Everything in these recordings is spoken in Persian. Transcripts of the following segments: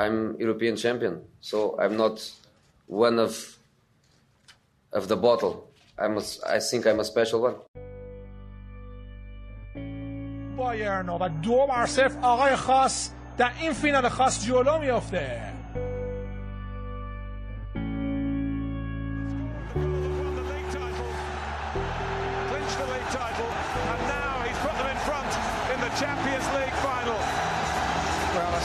I'm European champion, so I'm not one of of the bottle. I'm a, I think I'm a special one. بایرن و دو بر صفر آقای خاص در این فینال خاص جلو میافته Champions League final.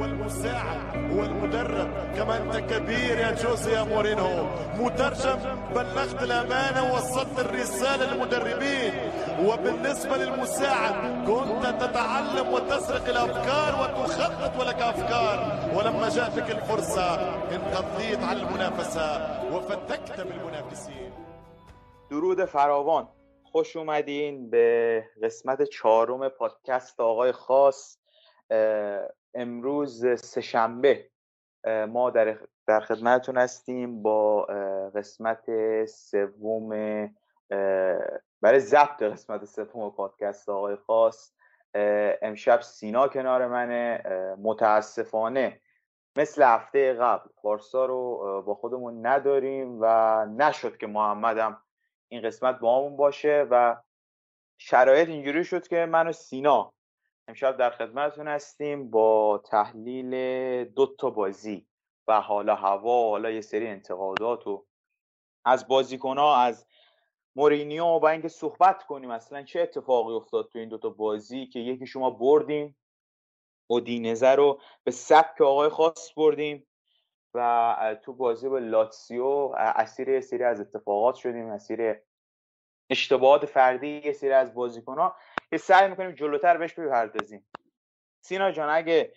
والمساعد والمدرب كما أنت كبير يا جوزي يا مورينو. مترجم بلغت الأمانة ووصلت الرسالة للمدربين. وبالنسبة للمساعد كنت تتعلم وتسرق الأفكار وتخطط ولك أفكار. ولما جاءتك الفرصة انقضيت على المنافسة وفتكت بالمنافسين. درود فراوان. خوش اومدین به قسمت چهارم پادکست آقای خاص. امروز سهشنبه ما در در خدمتتون هستیم با قسمت سوم برای ضبط قسمت سوم پادکست آقای خاص. امشب سینا کنار منه متاسفانه مثل هفته قبل پارسا رو با خودمون نداریم و نشد که محمدم این قسمت با همون باشه و شرایط اینجوری شد که من و سینا امشب در خدمتتون هستیم با تحلیل دو تا بازی و حالا هوا و حالا یه سری انتقادات و از بازیکن ها از مورینیو و اینکه صحبت کنیم. اصلا چه اتفاقی افتاد تو این دوتا بازی که یکی شما بردیم اودینزه رو به سبک آقای خاص بردیم و تو بازی با لاتسیو اسیر سری از اتفاقات شدیم اسیر اشتباهات فردی یه سری از بازیکن ها که سعی می‌کنیم جلوتر بهش بپردازیم. سینا جان اگه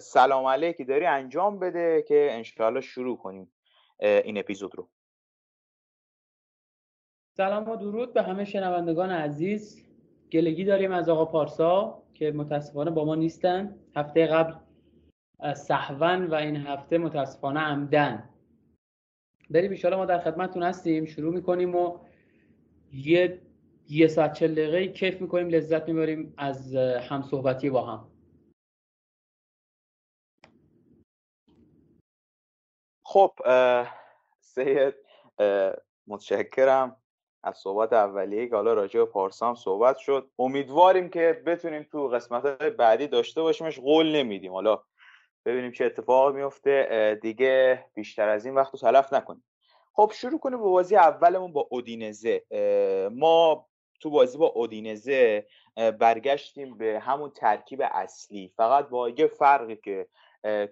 سلام علیکی داری انجام بده که انشاءالله شروع کنیم این اپیزود رو. سلام و درود به همه شنوندگان عزیز. گلگی داریم از آقا پارسا که متاسفانه با ما نیستن. هفته قبل صحون و این هفته متاسفانه عمدن. بریم ایشالا ما در خدمتتون هستیم. شروع می‌کنیم و یه یه ساعت چل دقیقه کیف می‌کنیم لذت می‌بریم از هم صحبتی با هم. خب سید متشکرم از صحبت اولیه که حالا راجع به پارسا صحبت شد. امیدواریم که بتونیم تو قسمت بعدی داشته باشیمش. قول نمیدیم. حالا ببینیم چه اتفاقی میفته دیگه بیشتر از این وقت رو تلف نکنیم. خب شروع کنیم با بازی اولمون با اودینزه. ما تو بازی با اودینزه برگشتیم به همون ترکیب اصلی. فقط با یه فرقی که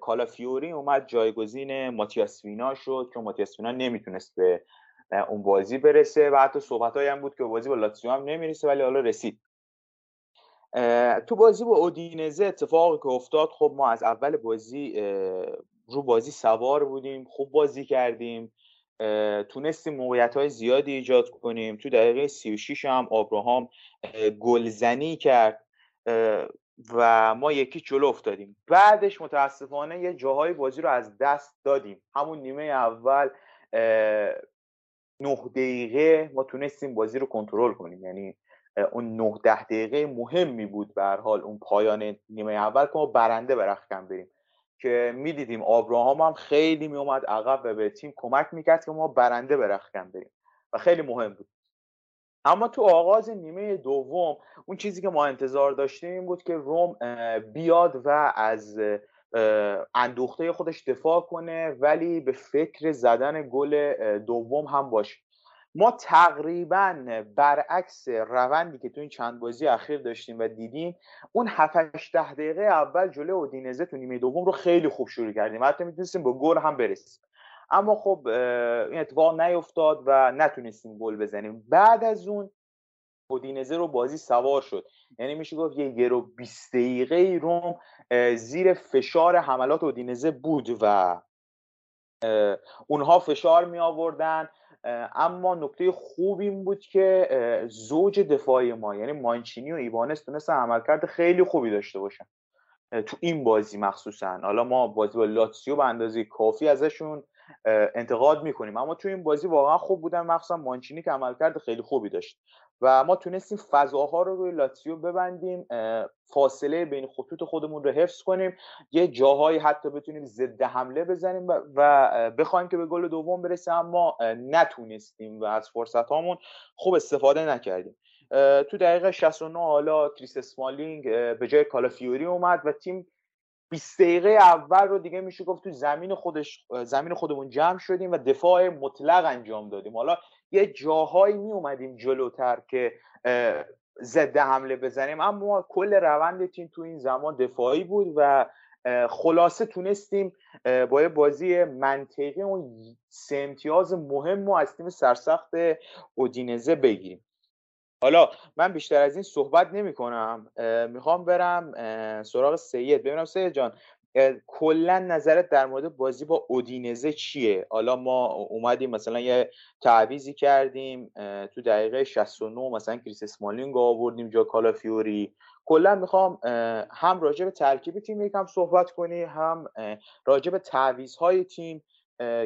کالافیوری اومد جایگزین ماتیاس وینا شد که ماتیاس وینا نمی‌تونست به اون بازی برسه و حتی صحبت هم بود که بازی با لاتسیو هم نمی‌رسه ولی حالا رسید. تو بازی با اودینزه اتفاقی که افتاد خب ما از اول بازی رو بازی سوار بودیم خوب بازی کردیم. تونستیم موقعیت های زیادی ایجاد کنیم. تو دقیقه 36 هم آبراهام گلزنی کرد و ما یکی جلو افتادیم. بعدش متاسفانه یه جاهای بازی رو از دست دادیم. همون نیمه اول نه دقیقه ما تونستیم بازی رو کنترل کنیم. یعنی اون نه ده دقیقه مهمی بود به حال اون پایان نیمه اول که ما برنده به رخکن بریم. که می‌دیدیم آبراهام هم خیلی میومد عقب و به تیم کمک می‌کرد که ما برنده به بریم. و خیلی مهم بود. اما تو آغاز نیمه دوم اون چیزی که ما انتظار داشتیم این بود که روم بیاد و از اندوخته خودش دفاع کنه ولی به فکر زدن گل دوم هم باشه. ما تقریبا برعکس روندی که تو این چند بازی اخیر داشتیم و دیدیم اون 7 ده دقیقه اول جلوی اودینزه تو نیمه دوم رو خیلی خوب شروع کردیم. حتی می‌تونستیم با گل هم برسیم. اما خب این اتفاق نیفتاد و نتونستیم گل بزنیم. بعد از اون اودینزه رو بازی سوار شد. یعنی میشه گفت یه یه رو 20 دقیقه روم زیر فشار حملات اودینزه بود و اونها فشار می آوردن اما نکته خوب این بود که زوج دفاعی ما یعنی مانچینی و ایوانس تونستن عملکرد خیلی خوبی داشته باشن. تو این بازی مخصوصا. حالا ما بازی با لاتسیو به اندازه کافی ازشون انتقاد می‌کنیم. اما تو این بازی واقعا خوب بودن. مخصوصا مانچینی که عملکرد خیلی خوبی داشت. و ما تونستیم فضاها رو روی لاتسیو ببندیم. فاصله بین خطوط خودمون رو حفظ کنیم. یه جاهایی حتی بتونیم ضد حمله بزنیم و بخوایم که به گل دوم برسیم. اما نتونستیم و از فرصت هامون خوب استفاده نکردیم. تو دقیقه 69 حالا کریس اسمالینگ به جای کالافیوری اومد و تیم 20 دقیقه اول رو دیگه میشه گفت تو زمین خودش زمین خودمون جمع شدیم و دفاع مطلق انجام دادیم. حالا یه جاهایی می اومدیم جلوتر که ضد حمله بزنیم اما کل روند تیم تو این زمان دفاعی بود و خلاصه تونستیم با یه بازی منطقی و سه امتیاز مهم رو از تیم سرسخت اودینزه بگیریم. حالا من بیشتر از این صحبت نمی کنم می‌خوام برم سراغ سید. ببینم سید جان کلا نظرت در مورد بازی با اودینزه چیه؟ حالا ما اومدیم مثلا یه تعویزی کردیم تو دقیقه 69 مثلا کریس اسمالینگ آوردیم جا کالافیوری کلا می‌خوام هم راجع به ترکیب تیم یکم صحبت کنی هم راجع به تعویزهای تیم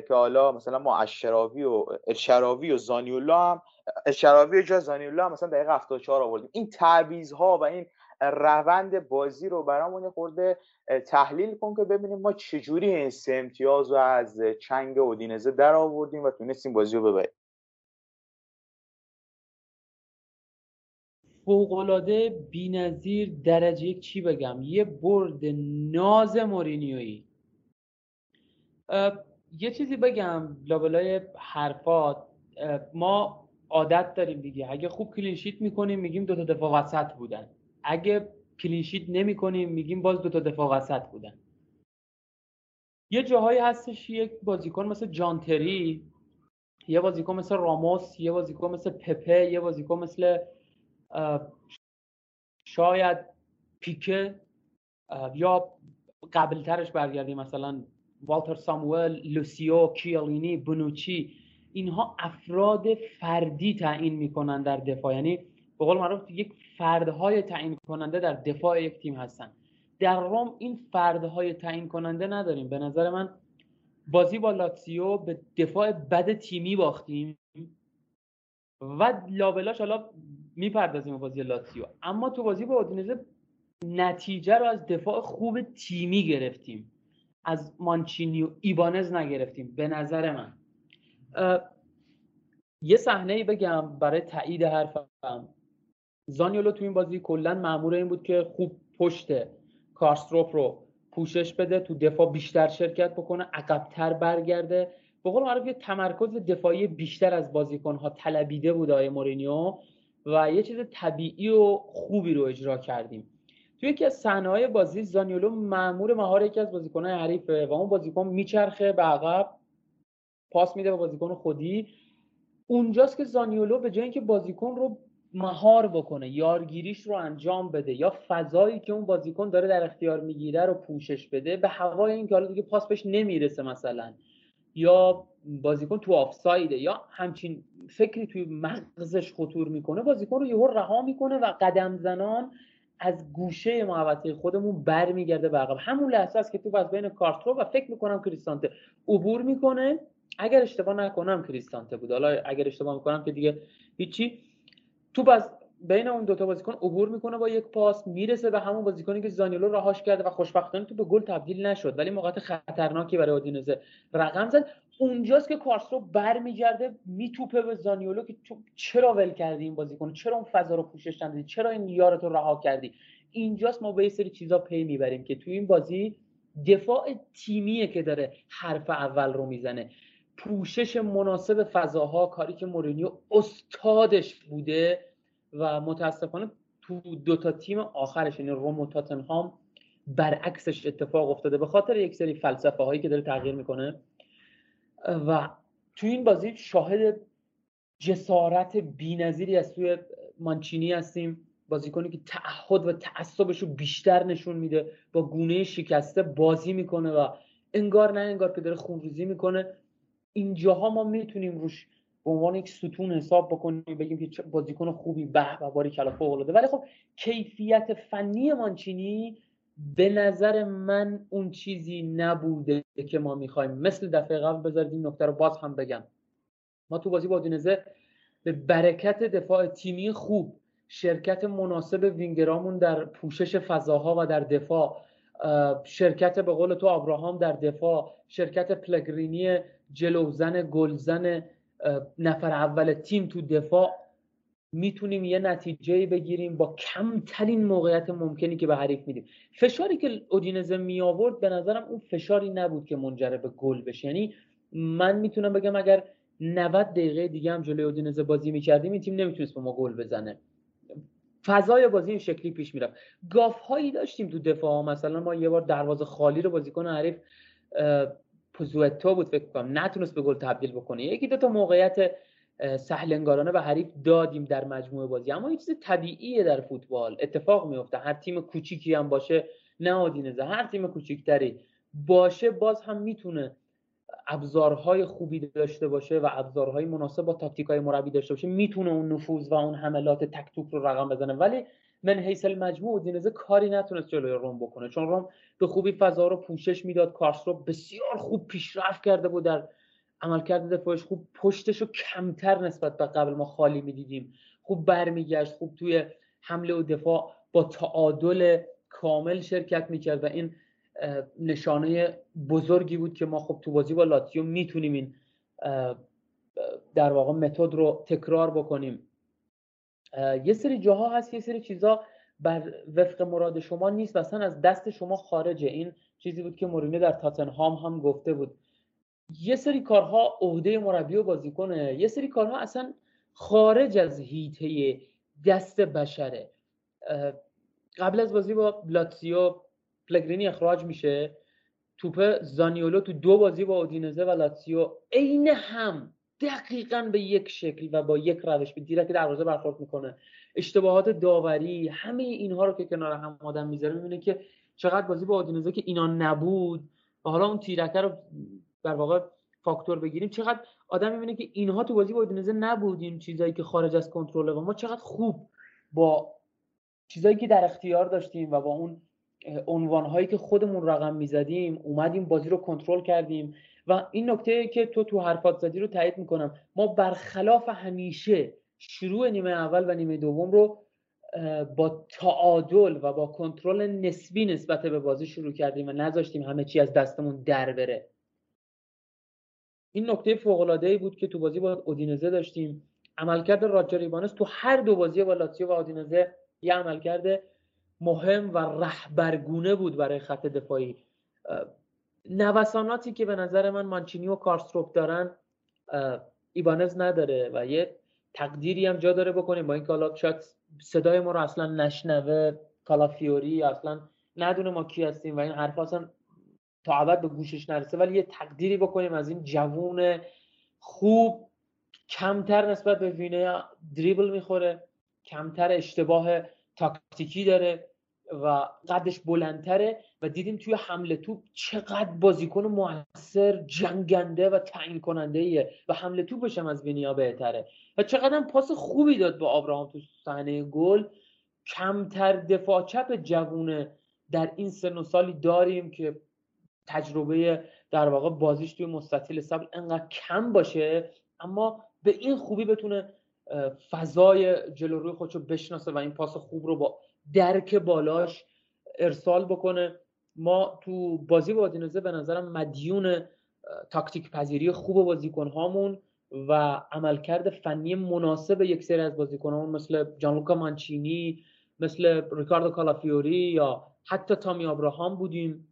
که حالا مثلا ما اشراوی و الشراوی و زانیولا هم الشراوی جا زانیولا هم مثلا دقیقه 74 آوردیم. این تعویزها و این روند بازی رو برامون خورده تحلیل کن که ببینیم ما چجوری این سه امتیاز رو از چنگ اودینزه در آوردیم و تونستیم بازی رو ببریم. فوقالعاده بینظیر درجه یک چی بگم؟ یه برد ناز مورینیویی. یه چیزی بگم لابلای حرفات ما عادت داریم دیگه. اگه خوب clean sheet می‌کنیم میگیم دوتا دفاع وسط بودن. اگه clean sheet نمی کنیم میگیم باز دو تا دفاع وسط بودن. یه جاهایی هستش یک بازیکن مثل جان تری یه بازیکن مثل راموس یه بازیکن مثل پپه یه بازیکن مثل شاید پیکه یا قبلترش برگردیم مثلا والتر ساموئل لوسیو کیالینی بنوچی اینها افراد فردی تعیین می‌کنن در دفاع. یعنی به قول معروف یک فردهای تعیین کننده در دفاع یک تیم هستن. در روم این فردهای تعیین کننده نداریم. به نظر من بازی با لاتسیو به دفاع بد تیمی باختیم و لابلاش حالا می‌پردازیم بازی لاتسیو اما تو بازی با اودینزه نتیجه رو از دفاع خوب تیمی گرفتیم. از مانچینی و ایبانز نگرفتیم به نظر من. یه صحنه ای بگم برای تایید حرفم. زانیولو تو این بازی کلا مامور این بود که خوب پشت کارستروپ رو پوشش بده تو دفاع بیشتر شرکت بکنه عقبتر برگرده. به قول معروف یه تمرکز دفاعی بیشتر از بازیکنها طلبیده بود آقای مورینیو و یه چیز طبیعی و خوبی رو اجرا کردیم. توی یکی از صحنه‌های بازی زانیولو مامور مهار یکی از بازیکن‌های حریفه و اون بازیکن میچرخه به عقب. پاس میده به بازیکن خودی. اونجاست که زانیولو به جای اینکه بازیکن رو مهار بکنه یارگیریش رو انجام بده یا فضایی که اون بازیکن داره در اختیار می‌گیره رو پوشش بده به هوای این که حالا دیگه پاس بهش نمی‌رسه مثلا. یا بازیکن تو آفسایده یا همچین فکری توی مغزش خطور می‌کنه بازیکن رو یهو رها می‌کنه و قدم زنان از گوشه محوطه خودمون برمیگرده به عقب. همون لحظه است که تو از بین کارترو و فکر می‌کنم کریستانته عبور می‌کنه. اگر اشتباه نکنم کریستانته بود. حالا اگر اشتباه می‌کنم که دیگه هیچی. توپ از بین اون دوتا بازیکن عبور می‌کنه با یک پاس می‌رسه به همون بازیکنی که زانیولو رهاش کرده و خوشبختانه تو به گل تبدیل نشد. ولی موقعیت خطرناکی برای اودینزه رقم زد. اونجاست که کارسو برمیگرده میتوپه به زانیولو که تو چرا ول کردی این بازیکن؟ چرا اون فضا رو پوشش ندادی؟ چرا این یارت رو رها کردی؟ اینجاست ما به یه سری چیزا پی می‌بریم که تو این بازی دفاع تیمیه که داره حرف اول رو می‌زنه. پوشش مناسب فضاها کاری که مورینیو استادش بوده و متاسفانه تو دو تا تیم آخرش یعنی روم و تاتنهام برعکسش اتفاق افتاده به خاطر یک سری فلسفه هایی که داره تغییر می‌کنه. و تو این بازی شاهد جسارت بینظیری از توی مانچینی هستیم. بازیکنی که تعهد و تعصبش رو بیشتر نشون میده با گونه شکسته بازی می‌کنه و انگار نه انگار که داره خونریزی می‌کنه. اینجاها ما می‌تونیم روش به عنوان یک ستون حساب بکنیم بگیم که بازیکن خوبی به و باری کلا فوق العاده. ولی خب کیفیت فنی مانچینی به نظر من اون چیزی نبوده که ما می‌خوایم. مثل دفعه قبل بذارید این نکته رو باز هم بگم. ما تو بازی با دینزه به برکت دفاع تیمی خوب شرکت مناسب وینگرامون در پوشش فضاها و در دفاع شرکت به قول تو ابراهام در دفاع شرکت پلگرینی جلوزن گلزن نفر اول تیم تو دفاع می‌تونیم یه نتیجه بگیریم با کمترین موقعیت ممکنی که به حریف میدیم. فشاری که اودینزه می آورد به نظرم اون فشاری نبود که منجر به گل بشه. یعنی من می‌تونم بگم اگر 90 دقیقه دیگه هم جلوی اودینزه بازی می‌کردیم این تیم نمی‌تونست به ما گل بزنه. فضای بازی این شکلی پیش می‌رفت. گاف هایی داشتیم تو دفاع مثلا ما یه بار دروازه خالی رو بازیکن حریف پوزوتو بود فکر کنم. نتونست به گل تبدیل بکنه. یکی دو تا موقعیت سهلنگارانه به حریف دادیم در مجموعه بازی. اما یه چیز طبیعیه در فوتبال. اتفاق میفته. هر تیم کوچیکی هم باشه نه آدینزه هر تیم کوچیکتری باشه باز هم می‌تونه ابزارهای خوبی داشته باشه و ابزارهای مناسب با تاکتیک های مربی داشته باشه. می‌تونه اون نفوذ و اون حملات تک توپ رو رقم بزنه. ولی من حیث المجموع دینزه کاری نتونست جلوی روم بکنه. چون روم به خوبی فضا رو پوشش می‌داد کارس رو بسیار خوب پیشرفت کرده بود. در عملکرد دفاعش خوب پشتش رو کمتر نسبت به قبل ما خالی می‌دیدیم. خوب برمیگشت خوب توی حمله و دفاع با تعادل کامل شرکت می‌کرد و این نشانه بزرگی بود که ما خب تو بازی با لاتیو می‌تونیم این در واقع متد رو تکرار بکنیم. یه سری جاها هست یه سری چیزا بر وفق مراد شما نیست اصلا از دست شما خارجه. این چیزی بود که مورینیو در تاتنهام هم گفته بود. یه سری کارها عهده مربی و بازیکنه یه سری کارها اصلا خارج از هیته دست بشره. قبل از بازی با لاتسیو پلگرینی اخراج میشه. توپ زانیولو تو دو بازی با اودینزه و لاتسیو عین هم دقیقا به یک شکل و با یک روش به دیرک دروازه برخورد می‌کنه. اشتباهات داوری همه اینها رو که کنار هم آدم می‌ذاره می‌بینه که چقدر بازی با اودینزه که اینا نبود و حالا اون تیرکه رو در واقع فاکتور بگیریم چقدر آدم می‌بینه که اینها تو بازی با اودینزه نبود این چیزایی که خارج از کنترل و ما چقدر خوب با چیزایی که در اختیار داشتیم و با اون عنوانهایی که خودمون رقم می‌زدیم اومدیم بازی رو کنترل کردیم. و این نکته که تو تو حرفات زدی رو تایید می‌کنم. ما برخلاف همیشه شروع نیمه اول و نیمه دوم رو با تعادل و با کنترل نسبی نسبت به بازی شروع کردیم و نذاشتیم همه چی از دستمون در بره. این نکته فوق العاده بود که تو بازی با اودینزه داشتیم. عملکرد راجر ایبانس تو هر دو بازی با لاتزیو و اودینزه یه عملکرد مهم و رهبرگونه بود برای خط دفاعی. نوساناتی که به نظر من مانچینی و کارستروپ دارن ایبانز نداره و یه تقدیری هم جا داره بکنیم با این حالا شاید صدای ما رو اصلا نشنوه کالافیوری اصلا ندونه ما کی هستیم و این حرف اصلا تا عبد به گوشش نرسه ولی یه تقدیری بکنیم از این جوون خوب کمتر نسبت به وینه دریبل می‌خوره کمتر اشتباه تاکتیکی داره. و قدش بلندتره و دیدیم توی حمله توپ چقدر بازیکن موثر جنگنده و تعیین کننده ایه و حمله توپش هم از وینیا بهتره. و چقدر پاس خوبی داد با آبراهام تو صحنه گل. کمتر دفاع چپ جوونه در این سن و سالی داریم که تجربه در واقع بازیش توی مستطیل سبل انقدر کم باشه اما به این خوبی بتونه فضای جلو روی خودشو بشناسه و این پاس خوب رو با درک بالاش ارسال بکنه. ما تو بازی با دینزه به نظرم مدیون تاکتیک پذیری خوب بازیکن هامون و عملکرد فنی مناسب یک سری از بازیکن هامون مثل جانلوکا مانچینی مثل ریکاردو کالافیوری یا حتی تامی آبراهام بودیم.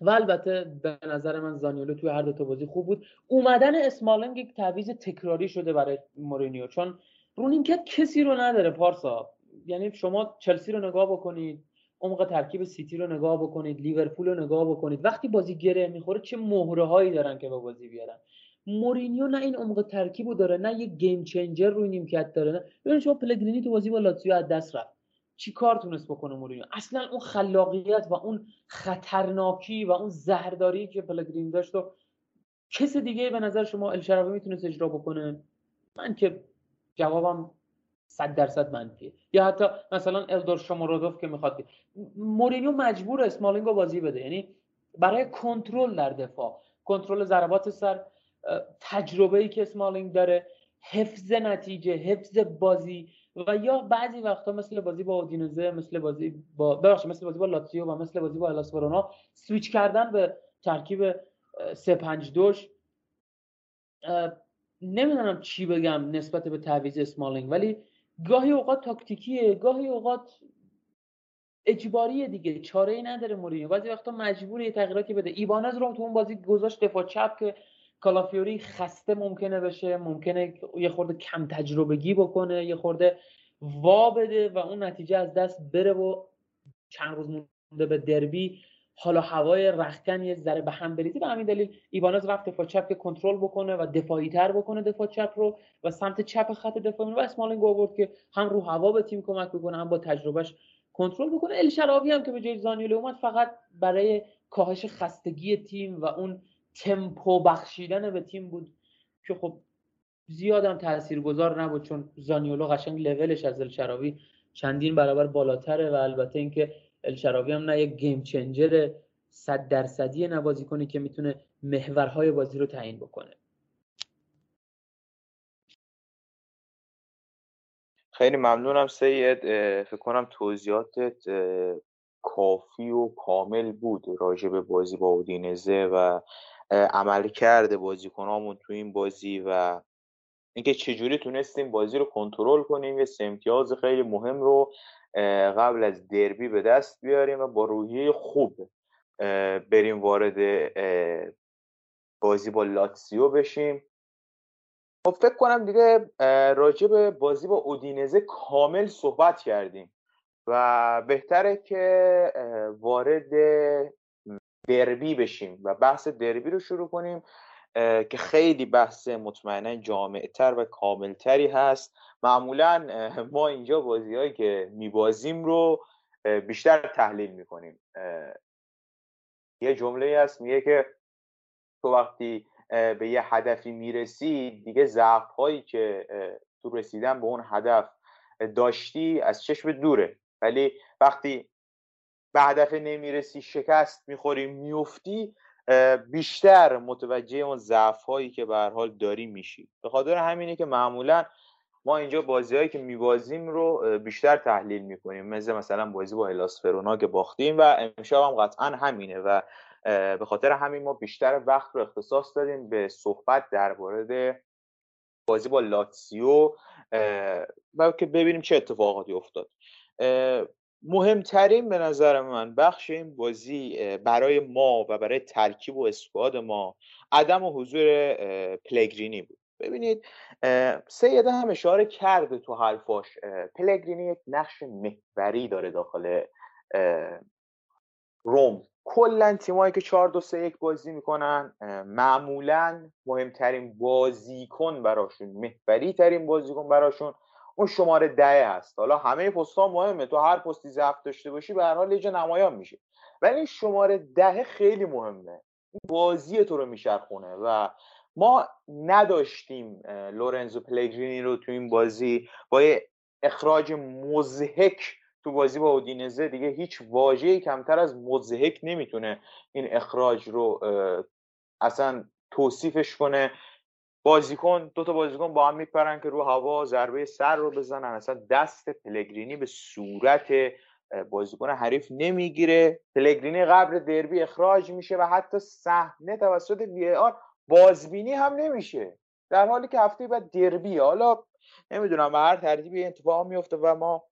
و البته به نظر من زانیولو توی هر دو تا بازی خوب بود. اومدن اسمالینگ یک تعویض تکراری شده برای مورینیو چون رو نیمکت کسی رو نداره پارسا. یعنی شما چلسی رو نگاه بکنید عمق ترکیب سیتی رو نگاه بکنید لیورپول رو نگاه بکنید. وقتی بازی گره می‌خوره چه مهره هایی دارن که به بازی بیارن؟ مورینیو نه این عمق ترکیب رو داره نه یه game changer روی نیمکت داره نه. ببینید شما پلگرینی تو بازی با لاتزیو از دست رفت. چی کار تونست بکنه مورینیو؟ اصلا اون خلاقیت و اون خطرناکی و اون زهرداری که پلگرینی داشت و کس دیگه به نظر شما الشراوی می‌تونست اجرا بکنه؟ من که جوابم صد درصد منفیه. یا حتی مثلا الدور شومورودوف که می‌خواد مورینیو مجبور اسمالینگ رو بازی بده. یعنی برای کنترل در دفاع. کنترل ضربات سر تجربه ای که اسمالینگ داره حفظ نتیجه حفظ بازی و یا بعضی وقتا مثل بازی با اودینزه مثل بازی با ببخشید مثل بازی با لاتزیو و مثل بازی با الاس سویچ کردن به ترکیب 3 5 2 نمی‌دونم چی بگم نسبت به تعویض اسمالینگ ولی گاهی اوقات تاکتیکیه گاهی اوقات اجباریه دیگه چاره ای نداره مورینیو. بعضی وقتا مجبوره یه تغییراتی بده. ایبانز رو تو اون بازی گذاشت دفاع چپ که کالافیوری خسته ممکنه بشه ممکنه یه خورده کم تجربگی بکنه یه خورده وا بده و اون نتیجه از دست بره و چند روز مونده به دربی. حالا هوای رختکن یه ذره به هم بریزه. به همین دلیل ایوانز رفت دفاع چپ که کنترل بکنه و دفاعی تر بکنه دفاع چپ رو و سمت چپ خط دفاعی و اسمالینگ آورد که هم رو هوا به تیم کمک بکنه هم با تجربهش کنترل بکنه. الشراوی هم که به جای زانیولی اومد فقط برای کاهش خستگی تیم و اون تمپو بخشیدن به تیم بود که خب زیادم تاثیرگذار نبود چون زانیولو قشنگ لولش از الشراوی چندین برابر بالاتره و البته اینکه الشراوی هم نه یک گیم چنجر صد درصدی نبازی کنه که می‌تونه محورهای بازی رو تعیین بکنه. خیلی ممنونم سید. فکر کنم توضیحاتت کافی و کامل بود راجع به بازی با اودینزه و عمل کرده بازیکنامون تو این بازی و اینکه چجوری تونستیم بازی رو کنترل کنیم. یه امتیاز خیلی مهم رو قبل از دربی به دست بیاریم و با روحیه خوب بریم وارد بازی با لاتسیو بشیم. خب فکر کنم دیگه راجع به بازی با اودینزه کامل صحبت کردیم و بهتره که وارد دربی بشیم و بحث دربی رو شروع کنیم که خیلی بحث مطمئنا جامعتر و کاملتری هست. معمولا ما اینجا بازی هایی که میبازیم رو بیشتر تحلیل می‌کنیم. یه جمله هست میگه که تو وقتی به یه هدفی می‌رسی دیگه ضعف هایی که تو رسیدن به اون هدف داشتی از چشم دوره. ولی وقتی به هدف نمی‌رسی شکست می‌خوری میفتی بیشتر متوجه اون ضعف هایی که به حال داری میشی. به خاطر همینه که معمولا ما اینجا بازی هایی که میبازیم رو بیشتر تحلیل می‌کنیم. مثل مثلا بازی با هلاس فرونا که باختیم و امشب هم قطعا همینه و به خاطر همین ما بیشتر وقت رو اختصاص دادیم به صحبت در مورد بازی با لاتسیو و که ببینیم چه اتفاقاتی افتاد. مهمترین به نظر من بخش این بازی برای ما و برای ترکیب و اسکواد ما عدم و حضور پلگرینی بود. ببینید سیده هم اشاره کرده تو حرفاش. پلگرینی یک نقش محوری داره داخل روم. کلا تیمایی که 4 2 3 1 بازی می‌کنن معمولا مهمترین بازیکن براشون محوری ترین بازیکن براشون اون شماره ده هست. حالا همه پست ها مهمه تو هر پستی ضعف داشته باشی به هر حال یه نمایان میشه ولی این شماره ده خیلی مهمه. بازی تو رو میشرخونه و ما نداشتیم لورنزو پلگرینی رو تو این بازی با یه اخراج مزهک تو بازی با اودینزه. دیگه هیچ واژه‌ای کمتر از مزهک نمی‌تونه این اخراج رو اصلا توصیفش کنه. بازیکن دو تا بازیکن با هم میپرن که رو هوا ضربه سر رو بزنن. اصلا دست پلگرینی به صورت بازیکن حریف نمی‌گیره. پلگرینی قبل دربی اخراج میشه و حتی صحنه توسط وی آر بازبینی هم نمیشه. در حالی که هفته بعد دربی حالا نمی‌دونم هر ترتیبی اتفاق میفته و ما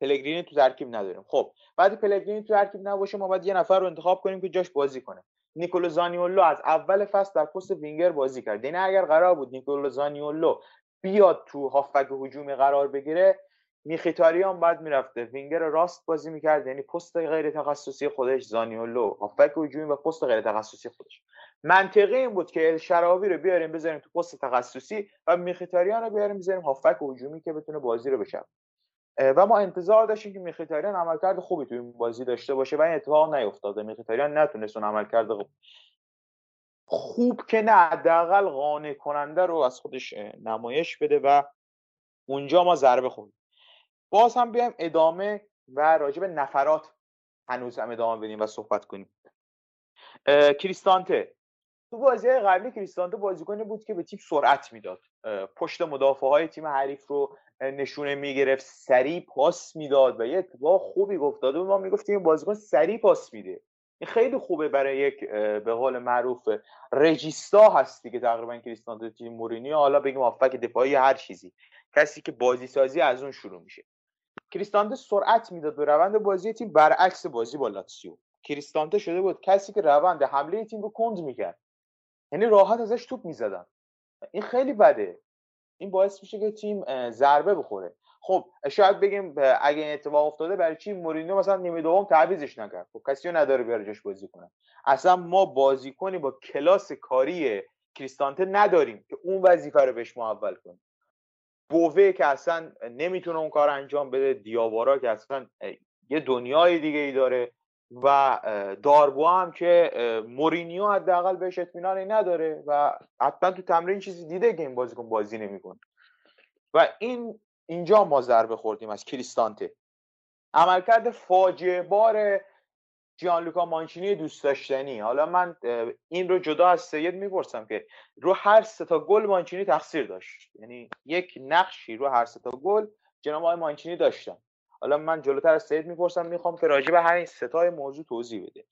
پلگرینی تو ترکیب نداریم. خب بعد پلگرینی تو ترکیب نباشه ما باید یه نفر رو انتخاب کنیم که جاش بازی کنه. نیکولو زانیولو از اول فصل در پست وینگر بازی کرد. یعنی اگر قرار بود نیکولو زانیولو بیاد تو هافبک هجومی قرار بگیره میخیتاریان باید می‌رفته. وینگر راست بازی می‌کرد یعنی پست غیر تخصصی خودش زانیولو. هافبک هجومی و پست غیر تخصصی خودش. منطقی این بود که الشراوی رو بیاریم بذاریم تو پست تخصصی و میخیتاریان رو بیاریم بذاریم هافبک هجومی که بتونه بازی رو بشه و ما انتظار داشتیم که میخیتاریان عملکرد خوبی توی این بازی داشته باشه و این اتفاق نیفتاده. میخیتاریان نتونست اون عملکرد خوب خوب که نه حداقل قانع کننده رو از خودش نمایش بده و اونجا ما ضربه خوردیم باز هم بیایم ادامه و راجع به نفرات هنوز هم ادامه بدیم و صحبت کنیم. کریستانته. تو بازی قبلی کریستانته بازیکنی بود که به تیم سرعت می‌داد. پشت مدافع های تیم حریف رو نشونه می‌گرفت سریع پاس می‌داد و یه اتفاق خوبی گفتاده ما می‌گفتیم این بازیکن سریع پاس میده. این خیلی خوبه برای یک به قول معروف رجیستا هستی که تقریبا کریستانته تیم مورینی حالا بگیم آفک دفاعی هر چیزی. کسی که بازی سازی از اون شروع میشه. کریستانته سرعت می‌داد به روند بازی تیم برعکس بازی با لاتسیو. کریستانته شده بود کسی که روند حمله تیم رو کند می‌کرد. یعنی راحت ازش توپ می‌زدن. این خیلی بده. این باعث میشه که تیم ضربه بخوره. خب شاید بگیم اگه این اتفاق افتاده برای چی مورینیو مثلا نیمه دوم تعویضش نکرد؟ خب کسی رو نداره بیاره جاش بازی کنه. اصلا ما بازیکنی با کلاس کاری کریستانته نداریم که اون وظیفه رو بهش محول کنه بووه که اصلا نمی‌تونه اون کار انجام بده دیاوارا که اصلا یه دنیای دیگه ای داره و داربو هم که مورینیو حداقل بهش اطمینانی نداره و حتما تو تمرین چیزی دیده که این بازیکن بازی نمی‌کنه. و این اینجا ما ضربه خوردیم از کریستانته. عملکرد فاجعه بار جیانلوکا مانچینی دوست داشتنی. حالا من این رو جدا از سید می‌پرسم که رو هر سه تا گل مانچینی تقصیر داشت. یعنی یک نقشی رو هر سه تا گل جناب آقای مانچینی داشتن. حالا من جلوتر از سید می‌پرسم می‌خوام که راجع به همین ستای موضوع توضیح بده.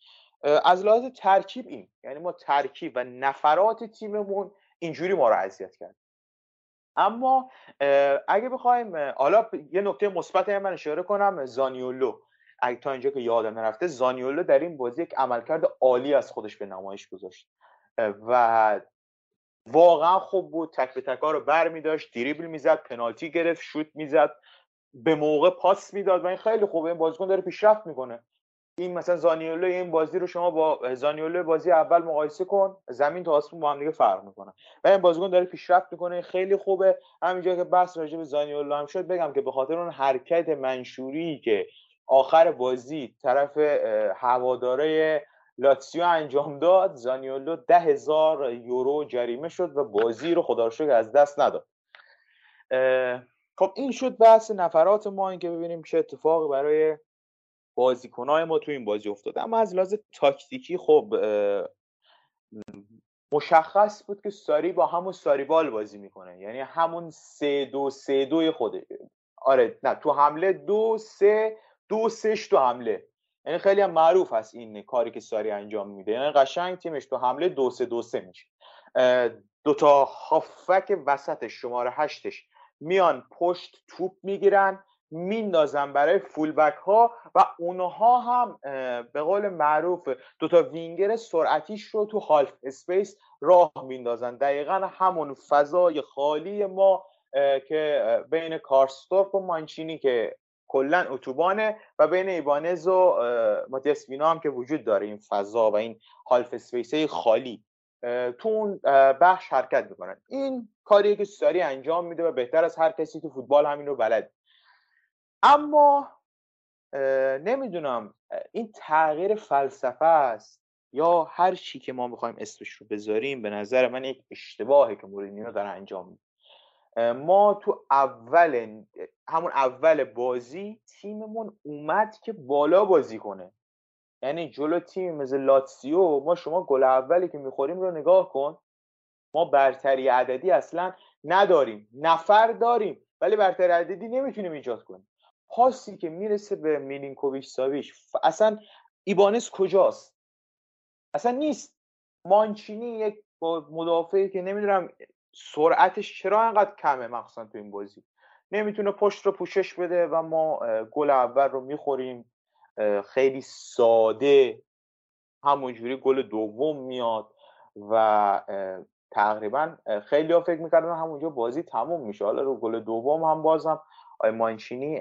از لحاظ ترکیب این یعنی ما ترکیب و نفرات تیممون اینجوری ما رو اذیت کرد. اما اگه بخوایم حالا یه نکته مثبت من اشاره کنم زانیولو. تا اینجا که یادم نرفته زانیولو در این بازی یک عملکرد عالی از خودش به نمایش گذاشت. و واقعا خوب بود. تک به تکا رو بر می داشت دریبل می‌زد پنالتی گرفت شوت می‌زد به موقع پاس می‌داد و این خیلی خوبه این بازیکن داره پیشرفت می‌کنه. این مثلا زانیولو این بازی رو شما با زانیولو بازی اول مقایسه کن زمین تا آسمون با هم دیگه فرق می‌کنه. و این بازیکن داره پیشرفت می‌کنه خیلی خوبه. همینجا که بحث راجع به زانیولو هم شد بگم که به خاطر اون حرکت منشوری که آخر بازی طرف هواداره لاتسیو انجام داد. زانیولو ده هزار یورو جریمه شد و بازی رو خدا رو از دست نداد. خب این شد بحث نفرات ما این که ببینیم چه اتفاقی برای بازیکنهای ما تو این بازی افتاده اما از لحاظ تاکتیکی خب مشخص بود که ساری با همون ساریبال بازی می‌کنه. یعنی همون سه دو سه دوی خوده آره نه تو حمله دو سه دو سش تو حمله. یعنی خیلی هم معروف هست این کاری که ساری انجام میده. یعنی قشنگ تیمش تو حمله دو سه دو سه میشه. دوتا هافبک وسطش شماره هشتش میان پشت توپ می‌گیرن میندازن برای فولبک ها و اونها هم به قول معروف دوتا وینگر سرعتیش رو تو half space راه میندازن. دقیقا همون فضای خالی ما که بین کارسدورپ و مانچینی که کلا اتوبانه و بین ایبانیز و ماتیاس هم که وجود داره این فضا و این half space خالی تو اون بخش حرکت می‌کنن. این کاریه که ساری انجام میده و بهتر از هر کسی تو فوتبال همین رو بلد. اما نمی‌دونم این تغییر فلسفه است یا هر چی که ما می‌خوایم اسمش رو بذاریم به نظر من یک اشتباهه که مورینیو داره انجام میده. ما تو اول همون اول بازی تیممون اومد که بالا بازی کنه. یعنی جلو تیم مثل لاتسیو ما شما گل اولی که می‌خوریم رو نگاه کن. ما برتری عددی اصلا نداریم. نفر داریم ولی برتری عددی نمی‌تونیم ایجاد کنیم. پاسی که می‌رسه به میلینکوویچ ساویچ اصلا ایبانس کجاست؟ اصلا نیست. مانچینی یک مدافعی که نمی‌دونم سرعتش چرا انقدر کمه مخصوصا تو این بازی؟ نمی‌تونه پشت رو پوشش بده و ما گل اول رو می‌خوریم. خیلی ساده همونجوری گل دوم میاد و تقریبا خیلی ها فکر می‌کردن همونجا بازی تموم میشه. حالا رو گل دوم هم بازم آی مانچینی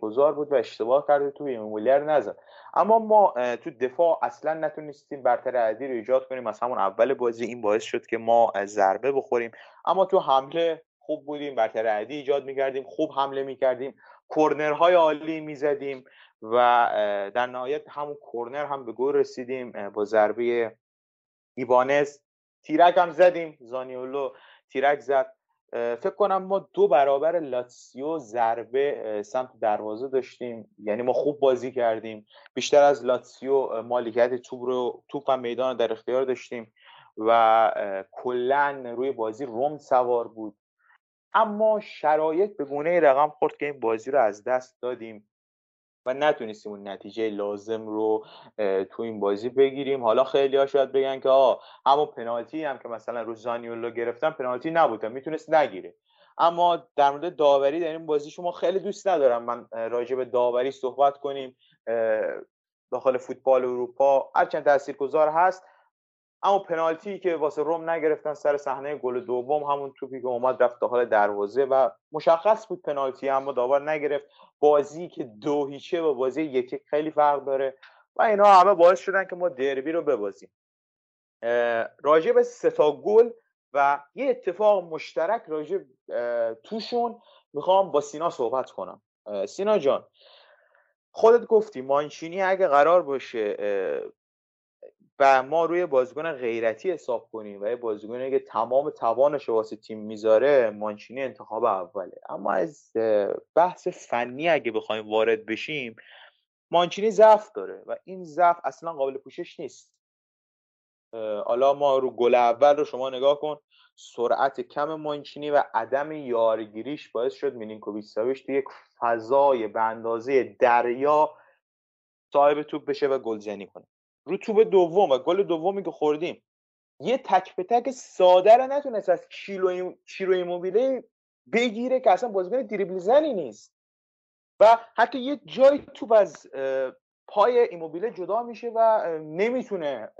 گذار بود و اشتباه کرده توی ایمولیر نزد. اما ما تو دفاع اصلا نتونستیم برتر عدی رو ایجاد کنیم. از همون اول بازی این باعث شد که ما ضربه بخوریم. اما تو حمله خوب بودیم برتر عدی ایجاد می‌کردیم خوب حمله می‌کردیم. کورنرهای عالی می‌زدیم و در نهایت همون کورنر هم به گل رسیدیم. با ضربه ایبانز تیرک هم زدیم. زانیولو تیرک زد. فکر کنم ما دو برابر لاتسیو ضربه سمت دروازه داشتیم. یعنی ما خوب بازی کردیم. بیشتر از لاتسیو مالکیت توپ رو توپ و میدان در اختیار داشتیم و کلا روی بازی روم سوار بود. اما شرایط به گونه رقم خورد که این بازی رو از دست دادیم. و نتونستیم اون نتیجه لازم رو تو این بازی بگیریم. حالا خیلی ها شاید بگن که آه همون پنالتی هم که مثلا رو زانیولو گرفتن پنالتی نبوده می‌تونست نگیره. اما در مورد داوری در این بازی شما خیلی دوست ندارم. من راجع به داوری صحبت کنیم. داخل فوتبال اروپا. هرچند تاثیرگذار هست اما پنالتی که واسه روم نگرفتن سر صحنه گل دوم همون توپی که اومد رفت داخل دروازه و مشخص بود پنالتی اما داور نگرفت. بازی که دو هیچه با بازی یکی خیلی فرق داره و اینا همه باعث شدن که ما دربی رو ببازیم. راجع به سه تا گل و یه اتفاق مشترک راجع توشون می‌خوام با سینا صحبت کنم. سینا جان خودت گفتی مانچینی اگه قرار باشه و ما روی بازیکن غیرتی حساب کنیم و یه بازیکنی که تمام توانش واسه تیم می‌ذاره مانچینی انتخاب اوله. اما از بحث فنی اگه بخوایم وارد بشیم مانچینی ضعف داره و این ضعف اصلا قابل پوشش نیست. حالا ما رو گل اول رو شما نگاه کن. سرعت کم مانچینی و عدم یارگیریش باعث شد مینینکوویچ ساویچ توی یک فضای به اندازه دریا صاحب توپ بشه و گلزنی کنه. رو توپ دوم و گل دومی که خوردیم. یه تک به تک ساده رو نتونست از کیلو چیرو ایموبیله بگیره که اصلا بازیکن دریبل زنی نیست. و حتی یه جای توپ از پای ایموبیله جدا میشه و نمی‌تونه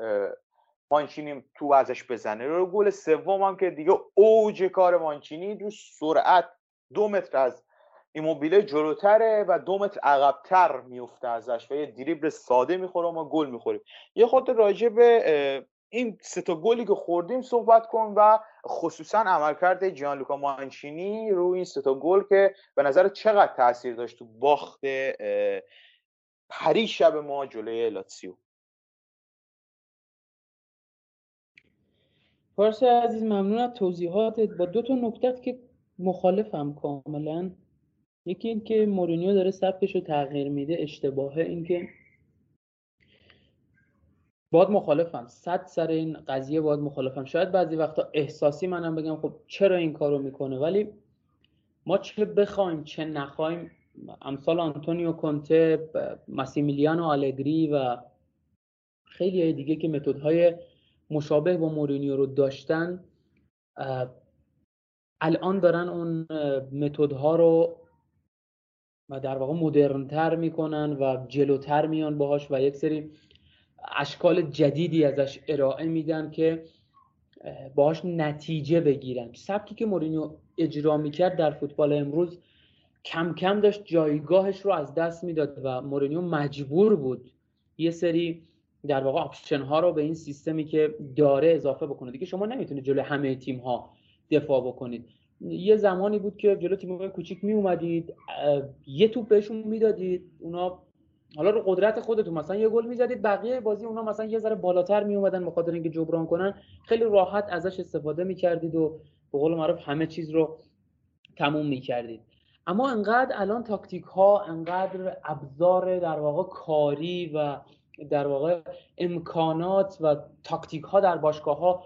مانچینی تو ازش بزنه. رو گل سوم هم که دیگه اوج کار مانچینی رو سرعت دو متر از ایموبیله جلوتره و دو متر عقبتر میفته ازش و یه دریبل ساده می‌خوره و ما گل می‌خوریم. یه خود راجع به این سه تا گلی که خوردیم صحبت کن و خصوصا عملکرد جان لوکا مانچینی رو این سه تا گل که به نظر چقدر تاثیر داشت تو باخت پری شب ما جلوی لاتسیو. پارسا عزیز ممنون از توضیحاتت. با دو تا نکته که مخالفم کاملا. یکی اینکه مورینیو داره سبکش رو تغییر میده اشتباهه اینکه باید مخالفم. صد سر این قضیه باید مخالفم. شاید بعضی وقتا احساسی منم بگم خب چرا این کارو می‌کنه؟ ولی ما چه بخوایم چه نخوایم امثال آنتونیو کنته ماسیمیلیانو آلگری و خیلی دیگه که متدهای مشابه با مورینیو رو داشتن الان دارن اون متدها رو و در واقع مدرنتر می‌کنن و جلوتر میان باهاش و یک سری اشکال جدیدی ازش ارائه میدن که باهاش نتیجه بگیرن. سبکی که مورینیو اجرا می‌کرد در فوتبال امروز کم کم داشت جایگاهش رو از دست می‌داد و مورینیو مجبور بود یه سری در واقع آپشن ها رو به این سیستمی که داره اضافه بکنه. دیگه شما نمی‌تونید جلو همه تیم ها دفاع بکنید. یه زمانی بود که جلو تیم کوچیک می اومدید یه توپ بهشون می‌دادید اونا حالا رو قدرت خودتون مثلا یه گل می‌زدید بقیه بازی اونا مثلا یه ذره بالاتر می اومدن به اینکه جبران کنن. خیلی راحت ازش استفاده می‌کردید و به قول معروف همه چیز رو تموم می‌کردید. اما انقدر الان تاکتیک ها انقدر ابزار در واقع کاری و در واقع امکانات و تاکتیک ها در باشگاه ها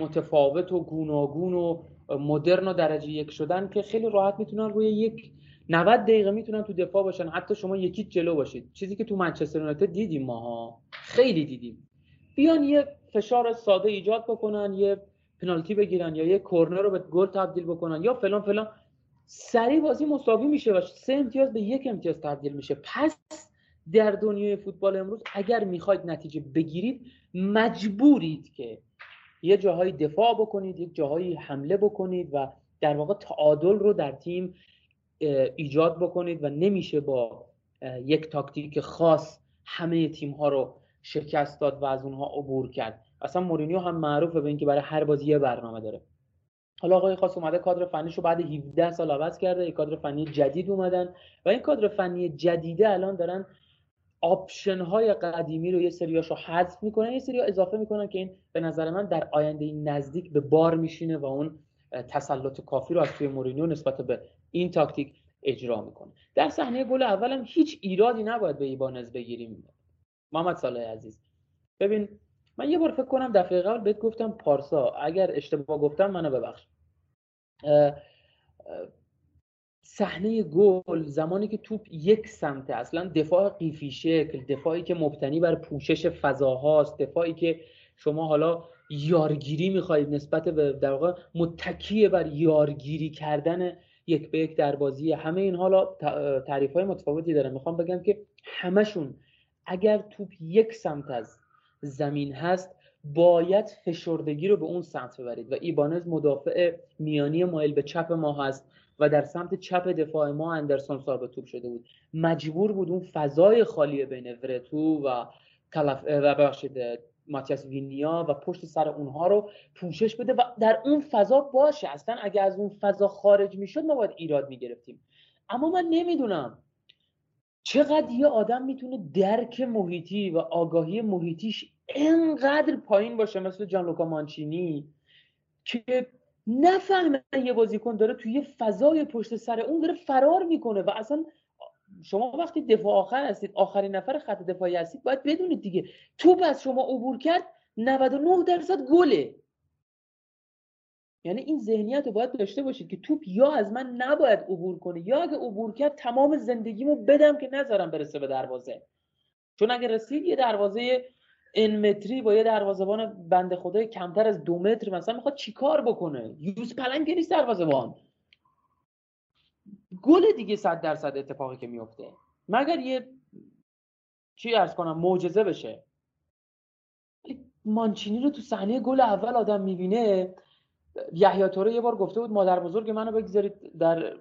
متفاوت و گوناگون و مدرن و درجه یک شدن که خیلی راحت می‌تونن روی یک 90 دقیقه می‌تونن تو دفاع باشن. حتی شما یکی جلو باشید. چیزی که تو منچستر یونایتد دیدیم ماها. خیلی دیدیم. بیان یه فشار ساده ایجاد بکنن یه پنالتی بگیرن یا یه کورنر رو به گل تبدیل بکنن یا فلان فلان. سریع بازی مساوی میشه و سه امتیاز به یک امتیاز تبدیل میشه. پس در دنیای فوتبال امروز اگر می‌خواید نتیجه بگیرید مجبورید که یه جاهایی دفاع بکنید یک جاهایی حمله بکنید و در واقع تعادل رو در تیم ایجاد بکنید و نمیشه با یک تاکتیک خاص همه تیم ها رو شکست داد و از اونها عبور کرد. اصلا مورینیو هم معروفه به اینکه برای هر بازی یه برنامه داره. حالا آقای خاص اومده کادر فنیش رو بعد 17 سال عوض کرده یک کادر فنی جدید اومدن و این کادر فنی جدیده الان دارن آپشن های قدیمی رو یه سریاش رو حذف می‌کنن یه سری اضافه می‌کنن که این به نظر من در آینده نزدیک به بار میشینه و اون تسلط کافی رو از توی مورینیو نسبت به این تاکتیک اجرا می‌کنه. در صحنه گل اولم هیچ ایرادی نباید به ایبانز بگیریم. محمد صالح عزیز ببین من یه بار فکر کنم دفعه قبل بهت گفتم پارسا اگر اشتباه گفتم منو ببخش. صحنه گل زمانی که توپ یک سمته اصلا دفاع قیفی شکل دفاعی که مبتنی بر پوشش فضاهاست دفاعی که شما حالا یارگیری می‌خواهید نسبت به در واقع متکیه بر یارگیری کردن یک به یک در بازی. همه این حالا تعریف های متفاوتی داره. می‌خوام بگم که همشون اگر توپ یک سمت از زمین هست باید فشردگی رو به اون سمت ببرید. و ایبانز مدافع میانی مایل به چپ ما هست و در سمت چپ دفاع ما اندرسون صاحب توپ شده بود. مجبور بود اون فضای خالی بین ورتو و کلف و بخشید ماتیاس وینیا و پشت سر اونها رو پوشش بده و در اون فضا باشه. اصلا اگه از اون فضا خارج می‌شد ما باید ایراد می‌گرفتیم. اما من نمی‌دونم چقدر یه آدم می‌تونه درک محیطی و آگاهی محیطیش انقدر پایین باشه مثل جان لوکا مانچینی که نفهمه یه بازیکن داره توی فضای پشت سر اون داره فرار می‌کنه و اصلا شما وقتی دفاع آخر هستید آخرین نفر خط دفاعی هستید باید بدونید دیگه. توپ از شما عبور کرد 99 درصد گله. یعنی این ذهنیت رو باید داشته باشید که توپ یا از من نباید عبور کنه یا اگه عبور کرد تمام زندگیمو بدم که نذارم برسه به دروازه. چون اگه رسید یه دروازه این متری با یه دروازه‌بان بنده خدای کمتر از دو متر مثلا می‌خواد چیکار بکنه؟ یوز پلنگ نیست دروازه‌بان. گل دیگه صد درصد اتفاقی که میفته مگر یه چی ارز کنم معجزه بشه. مانچینی رو تو صحنه گل اول آدم می‌بینه. یحیی توره یه بار گفته بود مادر بزرگ منو بگذارید در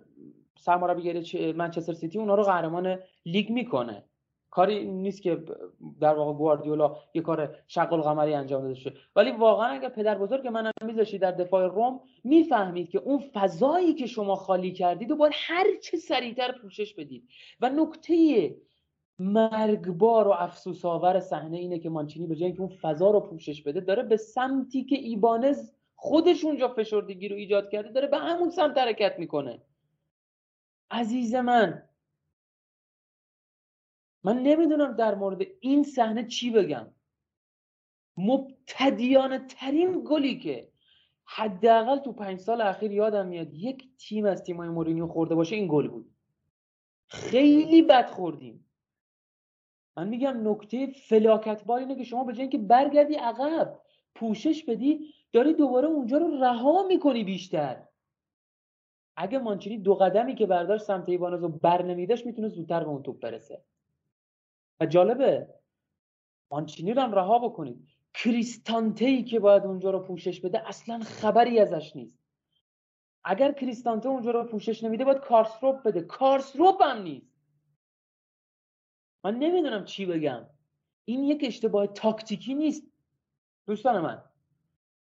سرمربیگری منچستر سیتی اونا رو قهرمان لیگ می‌کنه. کاری نیست که در واقع گواردیولا یه کار شغل قمری انجام داده شده ولی واقعا اگر پدر بزرگ من میذاشی در دفاع روم می‌فهمید که اون فضایی که شما خالی کردید و باید هر چه سریعتر پوشش بدید. و نکته مرگبار و افسوس آور صحنه اینه که مانچینی به جای اینکه اون فضا رو پوشش بده داره به سمتی که ایبانز خودش اونجا فشردگی رو ایجاد کرده داره به همون سمت حرکت می‌کنه. عزیز من من نمی‌دونم در مورد این صحنه چی بگم. مبتدیانه ترین گلی که حداقل تو پنج سال اخیر یادم میاد یک تیم از تیمای مورینیو خورده باشه این گل بود. خیلی بد خوردیم. من میگم نکته فلاکت بار اینه که شما به جای اینکه برگردی عقب پوشش بدی داری دوباره اونجا رو رها می‌کنی بیشتر. اگه مانچینی دو قدمی که برداشت سمت ایوانز رو بر نمیداشت می‌تونه زودتر به اون توپ برسه. و جالبه مانچینی رو هم رها بکنید. کریستانته ای که باید اونجا رو پوشش بده اصلا خبری ازش نیست. اگر کریستانته اونجا رو پوشش نمیده باید کارسروپ بده. کارسروپ هم نیست. من نمی‌دونم چی بگم. این یک اشتباه تاکتیکی نیست دوستان من.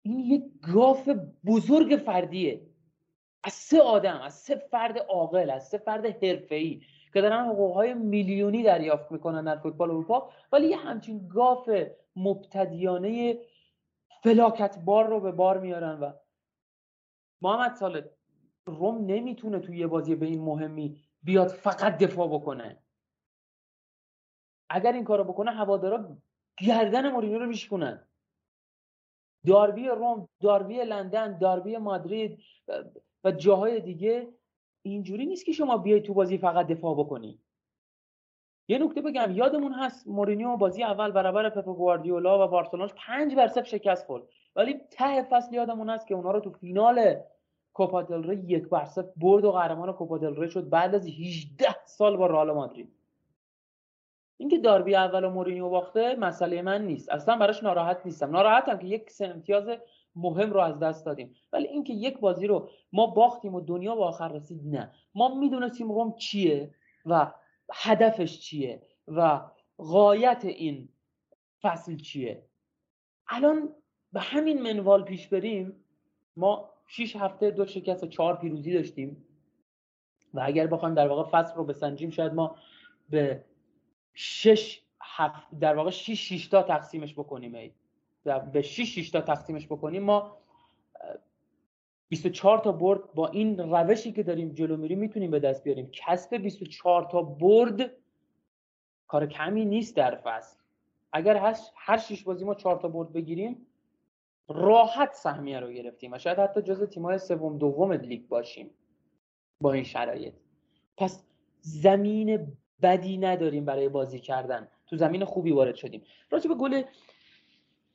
این یک گاف بزرگ فردیه. از سه آدم از سه فرد عاقل از سه فرد حرفه‌ای. که دارن حقوقهای میلیونی دریافت می‌کنن در فوتبال اروپا ولی یه همچین گاف مبتدیانه فلاکت بار رو به بار میارن و محمد سال روم نمی‌تونه توی یه بازی به این مهمی بیاد فقط دفاع بکنه. اگر این کارو بکنه هوادارا گردن مورینیو رو میشکنن داربی روم داربی لندن داربی مادرید و جاهای دیگه اینجوری نیست که شما بیای تو بازی فقط دفاع بکنی. یه نکته بگم یادمون هست مورینیو بازی اول برابر پپ گواردیولا و بارسلوناش 5 بر 0 شکست خورد. ولی ته فصل یادمون هست که اونا رو تو فینال کوپا دل ری یک بر 0 برد و قهرمان کوپا دل ری شد بعد از 18 سال با رئال مادرید. اینکه داربی اول مورینیو باخته مسئله من نیست. اصلا براش ناراحت نیستم. ناراحتم که یک سه امتیاز مهم رو از دست دادیم. ولی اینکه یک بازی رو ما باختیم و دنیا به آخر رسید نه. ما می‌دونستیم روم چیه و هدفش چیه و غایت این فصل چیه. الان به همین منوال پیش بریم. ما 6 هفته دو شکست و چهار پیروزی داشتیم. و اگر بخوایم در واقع فصل رو بسنجیم شاید ما به شش هفت در واقع 6 6 تا تقسیمش بکنیم. ای به 6 6 تا تقسیمش بکنیم ما 24 تا برد با این روشی که داریم جلو میریم می‌تونیم به دست بیاریم. کسب 24 تا برد کار کمی نیست در فصل. اگر هر شش بازی ما 4 تا برد بگیریم راحت سهمیه رو گرفتیم و شاید حتی جز تیم‌های سوم دوم لیگ باشیم با این شرایط. پس زمین بدی نداریم برای بازی کردن. تو زمین خوبی وارد شدیم. راجع به گل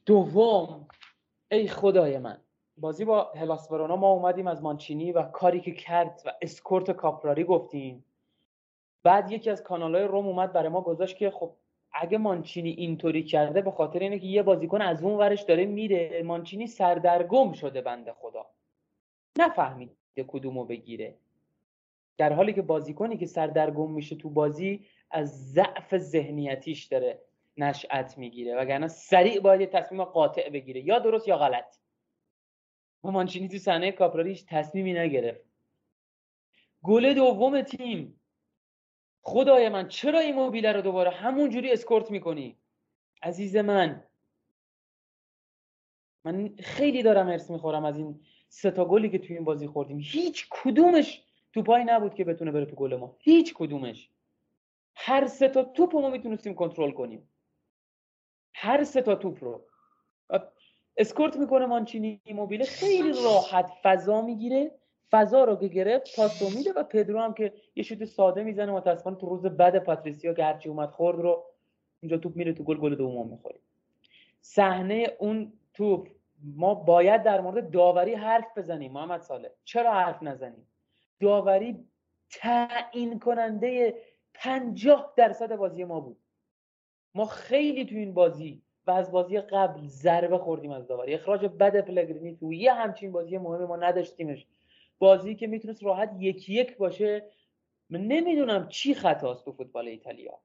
دوم ای خدای من. بازی با هلاس ورونا ما اومدیم از مانچینی و کاری که کرد و اسکورت کاپراری گفتیم. بعد یکی از کانالهای روم اومد برای ما گذاشت که خب اگه مانچینی اینطوری کرده به خاطر اینه که یه بازیکن از اون ورش داره میره. مانچینی سردرگم شده بنده خدا. نفهمید کدومو بگیره. در حالی که بازیکنی که سردرگم میشه تو بازی از ضعف ذهنیتیش داره. نشأت می‌گیره وگرنه سریع باید یه تصمیم قاطع بگیره یا درست یا غلط. و مانچینی تو صحنه کاپراریش تصمیمی نگرفت. گل دوم تیم. خدای من چرا این موبیله رو دوباره همون جوری اسکورت می‌کنی؟ عزیز من. من خیلی دارم ارس می‌خورم از این سه تا گلی که توی این بازی خوردیم. هیچ کدومش تو پای نبود که بتونه بره تو گل ما. هیچ کدومش. هر سه تا توپ ما می‌تونستیم کنترل کنیم. هر سه تا توپ رو. اسکورت می‌کنه مانچینی موبیله خیلی راحت فضا می‌گیره. فضا رو که گرفت پاس میده و پدرو هم که یه شوت ساده می‌زنه متاسفانه تو روز بعد پاتریسیا که هرچی اومد خورد رو اینجا توپ میره تو گل گل دوم می‌خوریم صحنه اون توپ. ما باید در مورد داوری حرف بزنیم محمد ساله چرا حرف نزنیم؟ داوری تعیین کننده پنجاه درصد بازی ما بود. ما خیلی تو این بازی و از بازی قبل ضربه خوردیم از داوری. اخراج بد پلگرینی تو یه همچین بازی مهم ما نداشتیمش. بازی که می‌تونست راحت یکی یک باشه من نمی‌دونم چی خطاست تو فوتبال ایتالیا.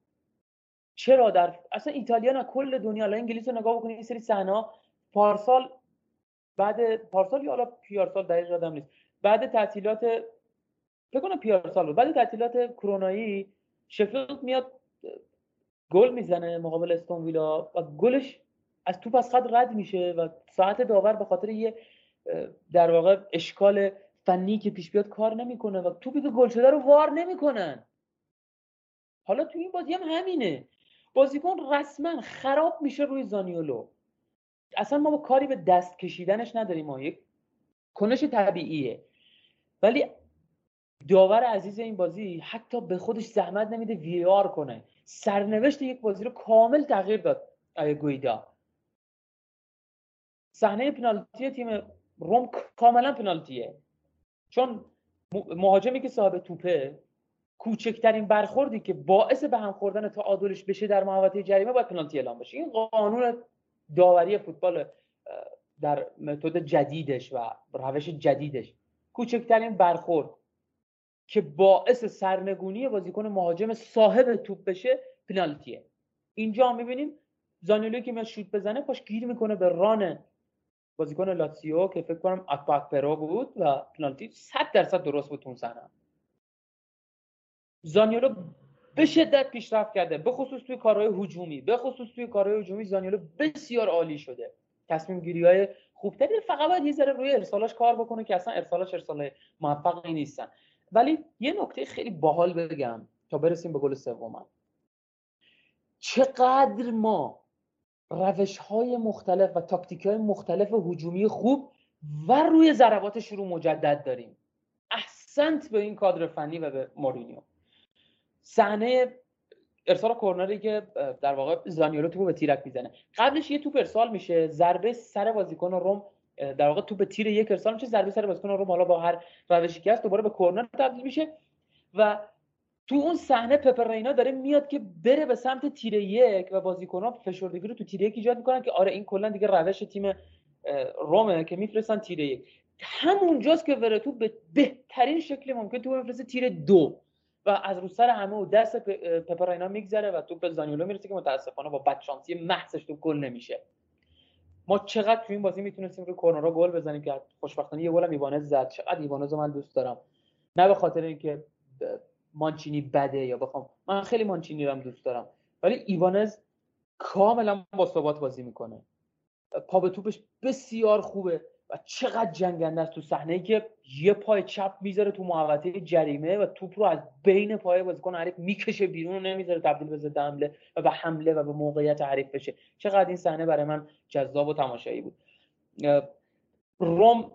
چرا در اصلا ایتالیا نه کل دنیا. الان انگلیس رو نگاه بکنید این سری صحنه پارسال بعد پارسال یا حالا پیارسال دقیق یادم نیست. بعد تعطیلات فکر کنم پیارسال بود. بعد تعطیلات کرونایی شفیلد میاد گل می‌زنه مقابل استون ویلا و گلش از توپ از خط رد میشه و ساعت داور به خاطر یه در واقع اشکال فنی که پیش بیاد کار نمی‌کنه و توپی که گل شده رو وار نمی‌کنن. حالا تو این بازی هم همینه. بازیکن رسما خراب میشه روی زانیولو. اصلا ما با کاری به دست کشیدنش نداریم ما یک کنش طبیعیه. ولی داور عزیز این بازی حتی به خودش زحمت نمیده وی آر کنه. سرنوشت یک بازی رو کامل تغییر داد گویدا. صحنه پنالتی تیم روم کاملا پنالتیه. چون مهاجمی که صاحب توپه کوچکترین برخوردی که باعث به هم خوردن تعادلش بشه در محوطه جریمه باید پنالتی اعلام بشه. این قانون داوری فوتبال در متد جدیدش و روش جدیدش. کوچکترین برخورد. که باعث سرنگونی بازیکن مهاجم صاحب توپ بشه پنالتیه. اینجا می‌بینیم زانیولو که میاد شوت بزنه پاش گیر می‌کنه به ران بازیکن لاتسیو که فکر کنم آکپا آکپرو بود و پنالتی 100 درصد درست بود اون صحنه زانیولو به شدت پیشرفت کرده به خصوص توی کارهای هجومی. به خصوص توی کارهای هجومی زانیولو بسیار عالی شده. تصمیم گیری های خوبتری فقط باید یه ذره روی ارسالاش کار بکنه که اصلا ارسالاش ارسال موفقی نیستن. ولی یه نکته خیلی باحال بگم تا برسیم به گل سوم. چقدر ما روش های مختلف و تاکتیک های مختلف هجومی خوب و روی ضربات شروع مجدد داریم. احسنت به این کادر فنی و به مورینیو. صحنه ارسال کورنری که در واقع زانیولو توپ به تیرک می‌زنه. قبلش یه توپ ارسال میشه ضربه سر بازیکن روم در واقع توپ تیر یک ارسال میشه ضربه سر بازیکن روم حالا با هر روشی که هست دوباره به کورنر تبدیل میشه و تو اون صحنه پپرینا داره میاد که بره به سمت تیر یک و بازیکن‌ها فشردگی رو تو تیر یک ایجاد می‌کنن که آره این کلا دیگه روش تیم رومه که میفرستن تیر یک. همونجاست که ورتو به بهترین شکل ممکن تو میفرسته تیر دو و از رو سر همه و دست پپرینا میگذره و تو به زانیولو می‌رسه که متاسفانه با بدشانسی محضش تو گل نمیشه. ما چقدر تو این بازی می‌تونستیم رو کورنرها گل بزنیم که خوشبختانه یه گل ایوانز زد. چقدر ایوانز من دوست دارم. نه به خاطر اینکه مانچینی بده یا بخوام. من خیلی مانچینی رو دوست دارم. ولی ایوانز کاملا با ثبات بازی می‌کنه. پا به توپش بسیار خوبه. چقدر جنگنده است تو صحنه ای که یه پای چپ می‌ذاره تو محوطه جریمه و توپ رو از بین پای بازیکن حریف می‌کشه بیرون و نمی‌ذاره تبدیل به ضد حمله و به حمله و به موقعیت حریف بشه. چقدر این صحنه برای من جذاب و تماشایی بود. روم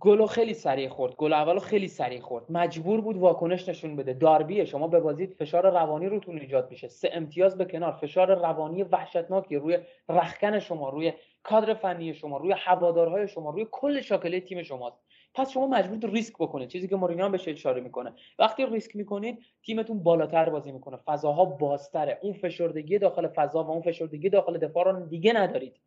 گلو خیلی سریع خورد. گل اولو خیلی سریع خورد. مجبور بود واکنش نشون بده. داربیه شما به بازی فشار روانی روتون ایجاد میشه. سه امتیاز به کنار. فشار روانی وحشتناکی روی رخکن شما روی کادر فنی شما روی هوادارهای شما روی کل شاکله تیم شماست. پس شما مجبورید ریسک بکنید. چیزی که مورینیو بهش اشاره می‌کنه. وقتی ریسک می‌کنید تیمتون بالاتر بازی می‌کنه. فضاها بازتره. اون فشردگی داخل فضا و اون فشردگی داخل دفاع رو دیگه ندارید.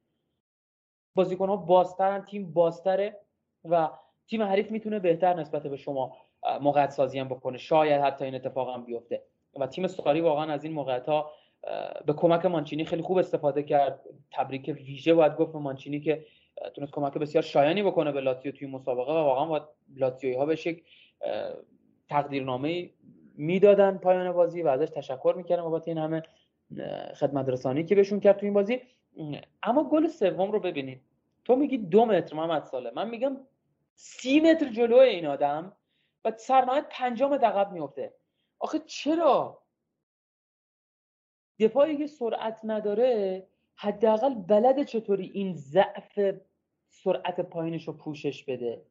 بازیکنها بازترن تیم بازتره و تیم حریف می‌تونه بهتر نسبت به شما موقعیت سازی هم بکنه. شاید حتی این اتفاق هم بیفته. و تیم ساری واقعا از این موقعیت ها به کمک مانچینی خیلی خوب استفاده کرد. تبریک ویژه باید گفت به مانچینی که تونست کمک بسیار شایانی بکنه به لاتیو توی مسابقه و واقعا باید لاتیوی ها بهش یک تقدیرنامه می‌دادن پایان بازی و ازش تشکر می‌کردن بابت این همه خدمت رسانی که بهشون کرد تو این بازی. اما گل سوم رو ببینید. تو میگی دو متر محمد ساله من میگم سی متر جلوی این آدم و سرنهایت پنجام دقب میفته آخه چرا؟ دفاعی که سرعت نداره حداقل بلد چطوری این ضعف سرعت پایینش رو پوشش بده.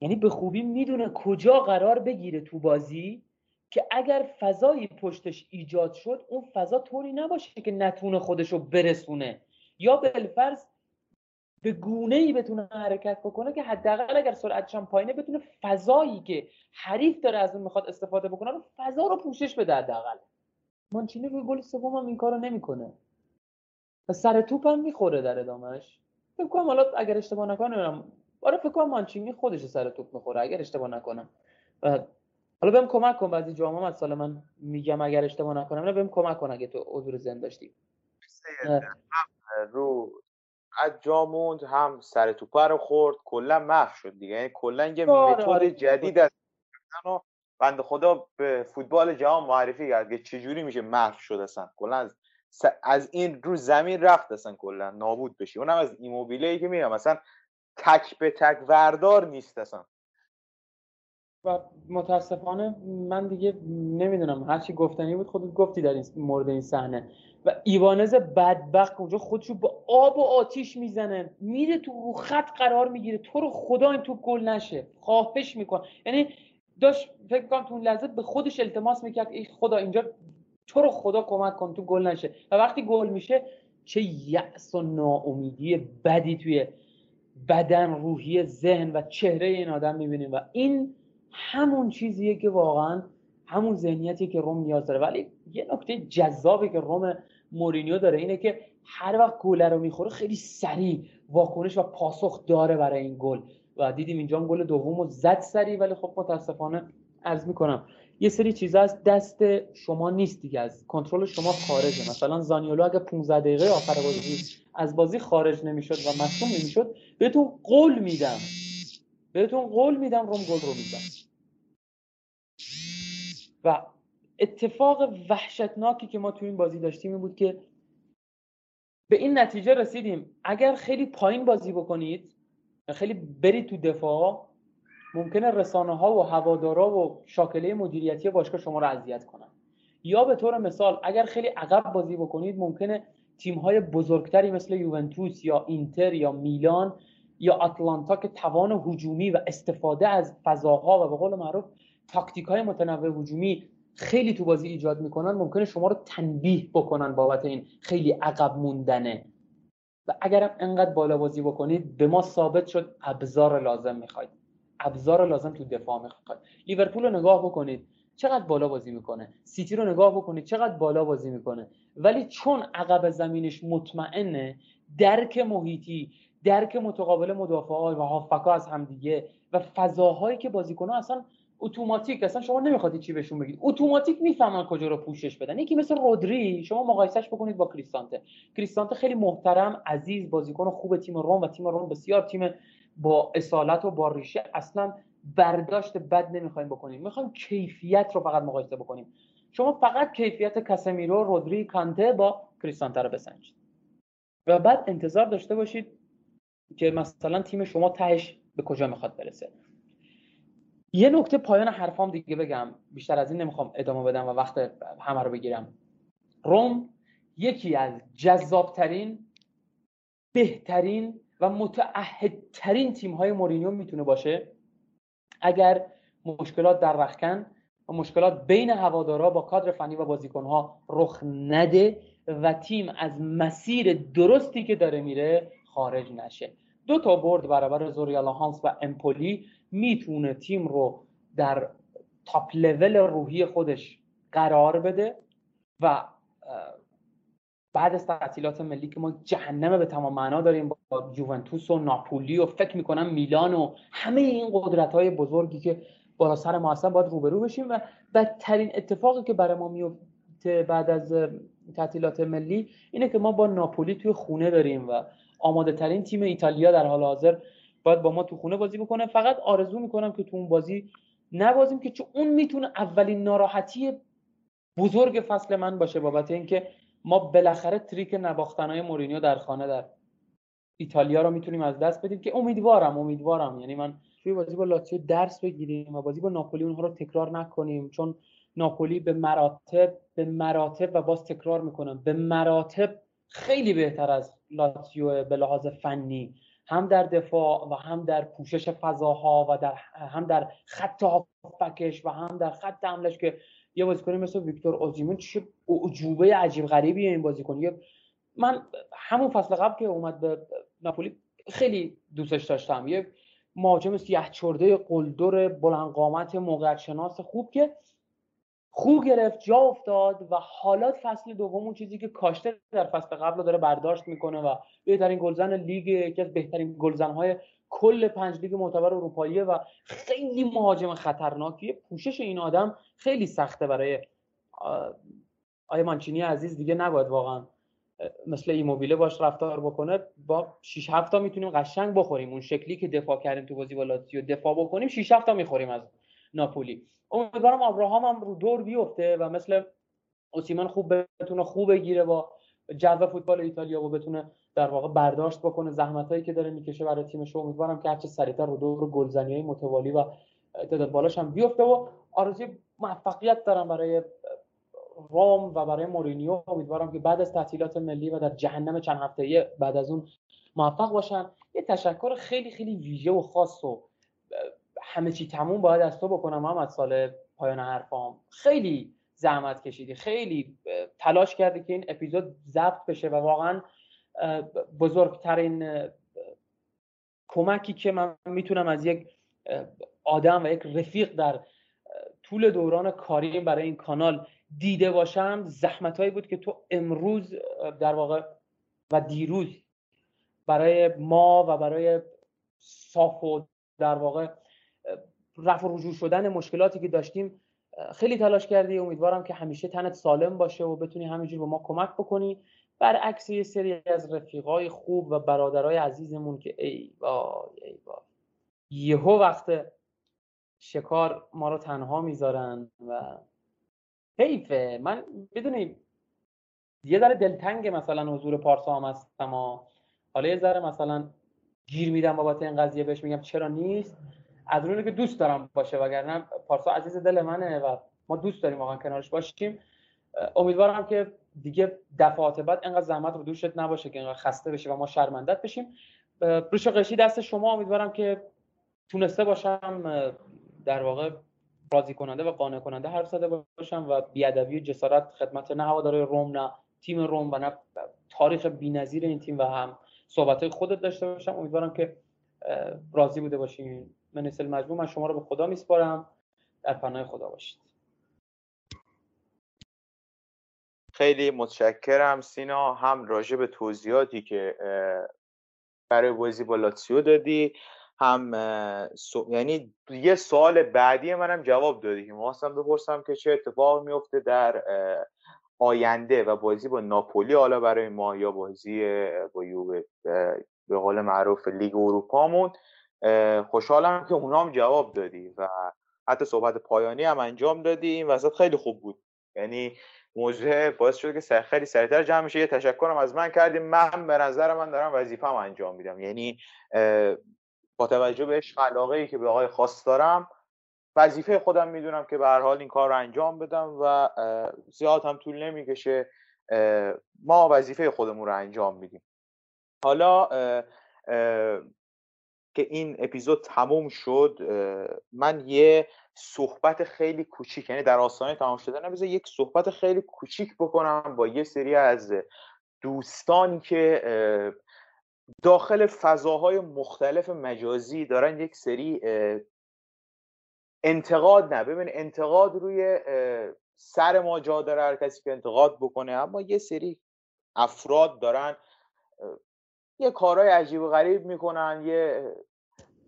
یعنی به خوبی می‌دونه کجا قرار بگیره تو بازی که اگر فضایی پشتش ایجاد شد اون فضا طوری نباشه که نتونه خودش رو برسونه. یا بالفرض به گونه ای بتونه حرکت بکنه که حداقل اگر سرعتش هم پایینه بتونه فضایی که حریف داره از اون می‌خواد استفاده بکنه رو فضا رو پوشش بده حداقل. مانچینی روی گل سوم هم این کارو نمی‌کنه. و سر توپ هم می‌خوره در ادامهش فکر کنم حالا اگر اشتباه نکنم آره فکر کنم مانچینی خودش سر توپ می‌خوره اگر اشتباه نکنم. و حالا بهم کمک کن بعضی جامعه از سال من میگم اگر اشتباه نکنم نه بهم کمک کن اگه تو حضور زنده داشتی. رو از جاموند هم سر توپ رو خورد. کلا محو شد دیگه. یعنی کلا یه آره، متد آره. جدید از و بنده خدا به فوتبال جهان معرفی کرد که چجوری میشه محو شد اصلا. کلا از از این رو زمین رفت اصلا کلا. نابود بشه. اونم از ایموبیله ای که میگم. مثلا تک به تک وردار نیست اصلا. و متاسفانه من دیگه نمی‌دونم. هرچی گفتنی بود خودت گفتی در این مورد این صحنه. و ایوانز بدبخت اونجا خودشو با آب و آتیش می‌زنه. میره تو رو خط قرار می‌گیره. تو رو خدا این توپ گل نشه. خواهش میکن یعنی داشت فکر کنم تو اون لحظه به خودش التماس می‌کرد ای خدا اینجا تو رو خدا کمک کن تو گل نشه. و وقتی گل میشه چه یأس و ناامیدی بدی توی بدن روحی ذهن و چهره این آدم می‌بینیم. و این همون چیزیه که واقعا همون ذهنیتی که روم نیاز داره. ولی یه نکته جذابی که روم مورینیو داره اینه که هر وقت گل رو می‌خوره خیلی سریع واکنش و پاسخ داره برای این گل. و دیدیم اینجا گل دوم رو زد سریع ولی خب متاسفانه عرض می‌کنم یه سری چیزا از دست شما نیست دیگه از کنترل شما خارجه. مثلا زانیولو اگه 15 دقیقه آخر بازی از بازی خارج نمی‌شد و مصدوم نمی‌شد بهتون قول میدم. بهتون قول میدم روم گل رو می‌زد و اتفاق وحشتناکی که ما تو این بازی داشتیم این بود که به این نتیجه رسیدیم. اگر خیلی پایین بازی بکنید خیلی برید تو دفاع ممکنه رسانه ها و هوادارا و شاکله مدیریتی باشگاه شما رو اذیت کنن. یا به طور مثال اگر خیلی عقب بازی بکنید ممکنه تیم های بزرگتری مثل یوونتوس یا اینتر یا میلان یا آتلانتا که توان هجومی و استفاده از فضاها و به قول معروف تاکتیک های متنوع هجومی خیلی تو بازی ایجاد می‌کنن ممکنه شما رو تنبیه بکنن بابت این خیلی عقب موندنه. و اگرم انقدر بالا بازی بکنید به ما ثابت شد ابزار لازم می‌خواید. ابزار لازم تو دفاع می‌خواید. لیورپول رو نگاه بکنید چقدر بالا بازی می‌کنه. سیتی رو نگاه بکنید چقدر بالا بازی می‌کنه. ولی چون عقب زمینش مطمئنه درک محیطی درک متقابل مدافعا و هافکا از همدیگه و فضاهایی که بازیکن‌ها اصلا اتوماتیک اصلا شما نمی‌خواد چی بهشون بگید. اتوماتیک می‌فهمن کجا رو پوشش بدن. یکی مثل رودری شما مقایسهش بکنید با کریستانته. کریستانته خیلی محترم عزیز بازیکن خوب تیم روم و تیم روم بسیار تیم با اصالت و با ریشه. اصلا برداشت بد نمی‌خوایم بکنیم. می‌خوایم کیفیت رو فقط مقایسه بکنیم. شما فقط کیفیت کاسمیرو رودری کانته با کریستانته رو بسنجید. و بعد انتظار داشته باشید که مثلا تیم شما تهش به کجا می‌خواد برسه. یه نکته پایان حرفام دیگه بگم. بیشتر از این نمی‌خوام ادامه بدم و وقت همه رو بگیرم. روم یکی از جذابترین بهترین و متعهدترین تیم های مورینیو می‌تونه باشه اگر مشکلات در رخکن و مشکلات بین هوادارا با کادر فنی و بازیکنها رخ نده و تیم از مسیر درستی که داره میره خارج نشه. دو تا برد برابر زوریالا هانس و امپولی می‌تونه تیم رو در تاپ لول روحی خودش قرار بده و بعد از تعطیلات ملی که ما جهنم به تمام معنا داریم با یوونتوس و ناپولی و فکر می‌کنم میلان و همه این قدرت های بزرگی که بالا سر ما هستن باید روبرو بشیم و بدترین اتفاقی که برای ما میفته بعد از تعطیلات ملی اینه که ما با ناپولی توی خونه داریم و آماده ترین تیم ایتالیا در حال حاضر باید با ما تو خونه بازی بکنه. فقط آرزو می‌کنم که تو اون بازی نبازیم که چون اون می‌تونه اولین ناراحتی بزرگ فصل من باشه بابت اینکه ما بالاخره تریک نباختنهای مورینیو در خانه در ایتالیا رو می‌تونیم از دست بدیم که امیدوارم امیدوارم. یعنی من توی بازی با لاتزیو درس بگیریم و بازی با ناپولی اونها رو تکرار نکنیم. چون ناپولی به مراتب به مراتب و باز تکرار می‌کنم به مراتب خیلی بهتر از لاتزیو به لحاظ فنی هم در دفاع و هم در پوشش فضاها و در هم در خط هافکش و هم در خط حملش که یه بازیکنی مثل ویکتور اوزیمون چه عجوبه عجیب غریبیه این بازیکن. من همون فصل قبل که اومد به ناپولی خیلی دوستش داشتم. یه مهاجم سیاه چرده قلدر بلند قامت موقعیت شناس خوب که خوب گرفت جا افتاد و حالات فصل دوم اون چیزی که کاشته در فصل قبل داره برداشت می‌کنه و بهترین گلزن لیگ یکی از بهترین گلزنهای کل پنج لیگ معتبر اروپاییه و خیلی مهاجم خطرناکیه. پوشش این آدم خیلی سخته برای آیه مانچینی عزیز. دیگه نباید واقعا مثل ایموبیله باش رفتار بکنه. با 6 7 تا می‌تونیم قشنگ بخوریم. اون شکلی که دفاع کردیم تو بازی با لاتزیو دفاع بکنیم 6 7 تا می‌خوریم از ناپولی. امیدوارم ابراهام هم رو دور بیفته و مثل اوسیمن خوب بتونه خوب بگیره با جو فوتبال ایتالیا و بتونه در واقع برداشت بکنه زحمت هایی که داره می‌کشه برای تیمش امیدوارم که هرچه سریعتر رو دور گلزنی های متوالی و تعداد بالاش هم بیفته و آرزوی موفقیت دارم برای روم و برای مورینیو. امیدوارم که بعد از تعطیلات ملی و در جهنم چند هفته بعد از اون موفق باشن. یه تشکر خیلی خیلی ویژه و خاص و همه چی تموم باید از تو بکنم از سال پایان حرفام خیلی زحمت کشیدی خیلی تلاش کردی که این اپیزود ضبط بشه و واقعا بزرگترین کمکی که من می‌تونم از یک آدم و یک رفیق در طول دوران کاریم برای این کانال دیده باشم زحمت هایی بود که تو امروز در واقع و دیروز برای ما و برای صاف در واقع رفع رجوع شدن مشکلاتی که داشتیم خیلی تلاش کردی. امیدوارم که همیشه تنت سالم باشه و بتونی همینجور به ما کمک بکنی. برعکس یه سری از رفیقای خوب و برادرای عزیزمون که ای وای ای وای. یهو وقت شکار ما رو تنها می‌ذارن و حیفه. من بدونی یه ذره دلتنگ مثلا حضور پارسا هم هستم حالا یه ذره مثلا گیر میدم بابت این قضیه بهش میگم چرا نیست؟ از اونی که دوست دارم باشه وگرنه پارسا عزیز دل منه و ما دوست داریم واقعا کنارش باشیم. امیدوارم که دیگه دفعات بعد انقدر زحمت رو دوشت نباشه که انقدر خسته بشه و ما شرمندت بشیم. روش قشی دست شما امیدوارم که تونسته باشم در واقع راضی کننده و قانع کننده حرف زده باشم و بیادبی و جسارت خدمت نه هواداری روم نه تیم روم و نه تاریخ بی‌نظیر این تیم و هم صحبت خودت داشته باشم. امیدوارم که راضی بوده باشین. من مجموع من شما رو به خدا میسپارم. در پناه خدا باشید. خیلی متشکرم سینا. هم راجع به توضیحاتی که برای بازی با لاتسیو دادی هم یعنی یه سوال بعدی منم جواب دادی که خواستم بپرسم که چه اتفاق میفته در آینده و بازی با ناپولی حالا برای ما یا بازی با یووه به قول معروف لیگ اروپامون. خوشحالم که اونا هم جواب دادی و حتی صحبت پایانی هم انجام دادی. این وسط خیلی خوب بود. یعنی موضوع باعث شده که خیلی سریعتر جمع میشه یه تشکرم از من کردیم من به نظر من دارم وظیفم انجام میدم. یعنی با توجه به عشق ای که به آقای خاص دارم وظیفه خودم می‌دونم که به حال این کار رو انجام بدم و زیاد هم طول نمی‌کشه ما وظیفه خودمون رو انجام میدیم. حالا که این اپیزود تموم شد من یه صحبت کوچیک کوچیک یعنی در آستانه تمام شدن بذار یک صحبت خیلی کوچیک بکنم با یه سری از دوستانی که داخل فضاهای مختلف مجازی دارن یک سری انتقاد نه. ببین انتقاد روی سر ما جا داره هر کسی که انتقاد بکنه اما یه سری افراد دارن یه کارهای عجیب و غریب می‌کنن یه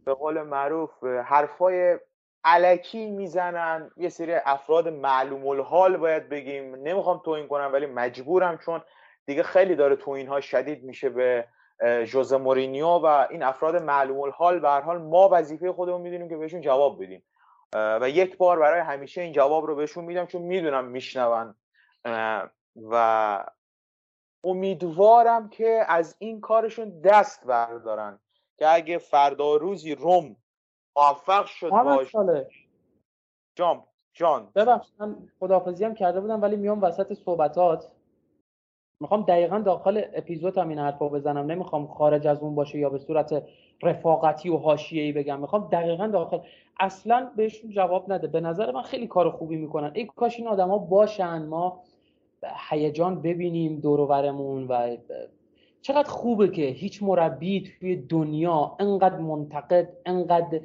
به قول معروف حرفای علکی می‌زنن یه سری افراد معلوم الحال باید بگیم. نمی‌خوام توهین کنم ولی مجبورم چون دیگه خیلی داره توهین ها شدید میشه به ژوزه مورینیو و این افراد معلوم الحال به هر حال ما وظیفه خودمون می‌دونیم که بهشون جواب بدیم. و یک بار برای همیشه این جواب رو بهشون میدم چون می‌دونم میشنون. و امیدوارم که از این کارشون دست بردارن که اگه فردا روزی روم موفق شد باش جان جان. ببخش من خداحافظی هم کرده بودم ولی میام وسط صحبتات. می‌خوام دقیقا داخل اپیزود هم این حرفا بزنم. نمی‌خوام خارج از اون باشه یا به صورت رفاقتی و ای بگم. می‌خوام دقیقا داخل. اصلا بهشون جواب نده. به نظر من خیلی کار خوبی می‌کنن. ای کاش این آدما باشن. ما هیجان ببینیم دورورمون و چقدر خوبه که هیچ مربی توی دنیا انقدر منتقد انقدر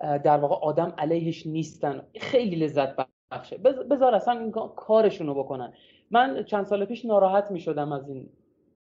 در واقع آدم علیهش نیستن. خیلی لذت بخشه. بذار اصلا این کارشون رو بکنن. من چند سال پیش ناراحت می شدم از این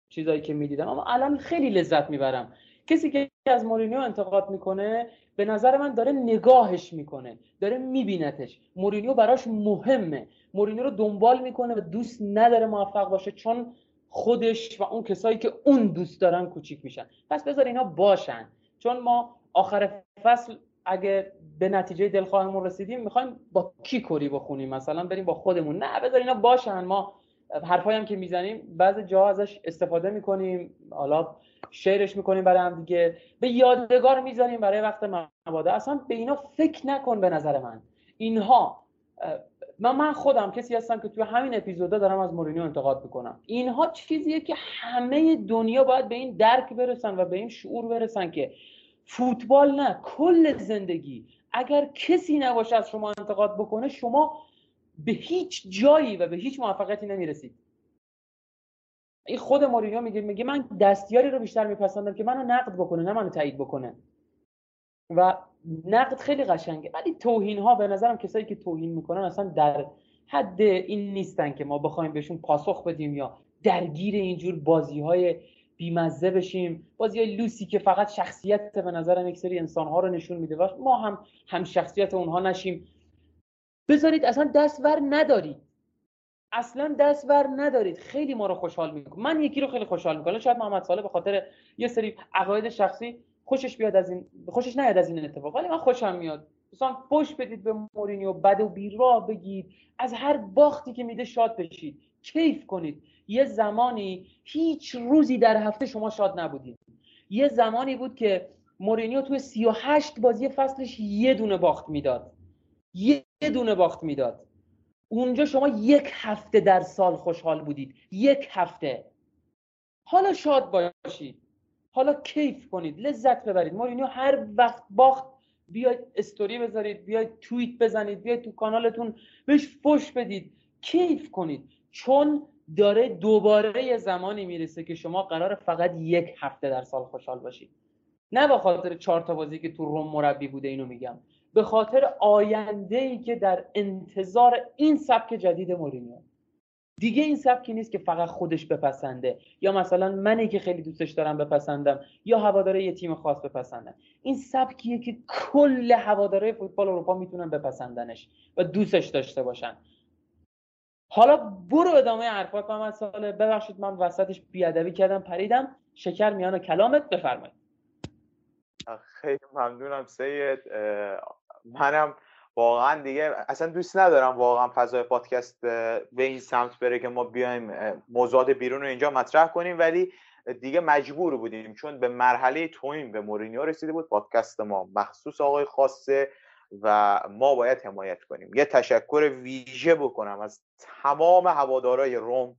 چیزایی که می‌دیدم اما الان خیلی لذت می‌برم. کسی که از مورینیو انتقاد می‌کنه به نظر من داره نگاهش می‌کنه داره میبینتش. مورینیو براش مهمه. مورینیو رو دنبال می‌کنه و دوست نداره موفق باشه چون خودش و اون کسایی که اون دوست دارن کوچیک میشن. پس بذار اینا باشن. چون ما آخر فصل اگه به نتیجه دلخواهمون رسیدیم می‌خوایم با کی کری بخونیم؟ مثلا بریم با خودمون. نه بذار اینا باشن. ما حرفایی هم که می‌زنیم بعضی جا ازش استفاده می‌کنیم حالا شعرش می‌کنیم برای هم دیگه. به یادگار می‌ذاریم برای وقت مبادا. اصلا به اینا فکر نکن به نظر من. اینها من من خودم کسی هستم که توی همین اپیزودا دارم از مورینیو انتقاد می‌کنم. اینها چیزیه که همه دنیا باید به این درک برسن و به این شعور برسن که فوتبال نه کل زندگی. اگر کسی نباشه از شما انتقاد بکنه شما به هیچ جایی و به هیچ موفقیتی نمی‌رسید. این خود مورینیو میگه میگه من دستیاری رو بیشتر میپسندم که منو نقد بکنه نه منو تایید بکنه. و نقد خیلی قشنگه. ولی توهین ها به نظرم کسایی که توهین می‌کنن اصلا در حد این نیستن که ما بخوایم بهشون پاسخ بدیم یا درگیر اینجور بازی های بیمزه بشیم. بازی های لوسی که فقط شخصیت به نظرم یک سری انسان ها رو نشون میده. و ما هم هم شخصیت اونها نشیم. بذارید اصلا دستور ندارید. اصلا دستور ندارید. خیلی ما رو خوشحال می‌کنه. من یکی رو خیلی خوشحال می‌کنه شاید محمد صالح به خاطر یه سری عقاید شخصی خوشش بیاد از این خوشش نیاد از این اتفاق. ولی من خوشم میاد. مثلا پشت بدید به مورینیو. بد و بیراه بگید. از هر باختی که میده شاد بشید. کیف کنید. یه زمانی هیچ روزی در هفته شما شاد نبودید. یه زمانی بود که مورینیو توی 38 بازی فصلش یه دونه باخت می‌داد. دونه باخت می‌داد. اونجا شما یک هفته در سال خوشحال بودید. یک هفته. حالا شاد باشید. حالا کیف کنید. لذت ببرید. مورینیو هر وقت باخت بیاید استوری بذارید بیاید توییت بزنید بیاید تو کانالتون بهش فش بدید. کیف کنید. چون داره دوباره یه زمانی می‌رسه که شما قرار فقط یک هفته در سال خوشحال باشید. نه به خاطر چهار تا بازی که تو روم مربی بوده اینو میگم. به خاطر آینده ای که در انتظار این سبک جدید مورینیو. دیگه این سبکی نیست که فقط خودش بپسنده. یا مثلا منی که خیلی دوستش دارم بپسندم یا هواداره یه تیم خاص بپسندم این سبکیه که کل هواداره فوتبال اروپا می‌تونن بپسندنش و دوستش داشته باشن. حالا برو ادامه حرفات من ساله ببخشید من وسطش بیادبی کردم پریدم. شکر میان کلامت بفرمایید. خیلی ممنونم سید. منم واقعا دیگه اصلا دوست ندارم واقعا فضای پادکست به این سمت بره که ما بیایم موضوعات بیرون رو اینجا مطرح کنیم. ولی دیگه مجبور بودیم چون به مرحله تویم به مورینیو رسیده بود. پادکست ما مخصوص آقای خاصه و ما باید حمایت کنیم. یه تشکر ویژه بکنم از تمام هوادارای روم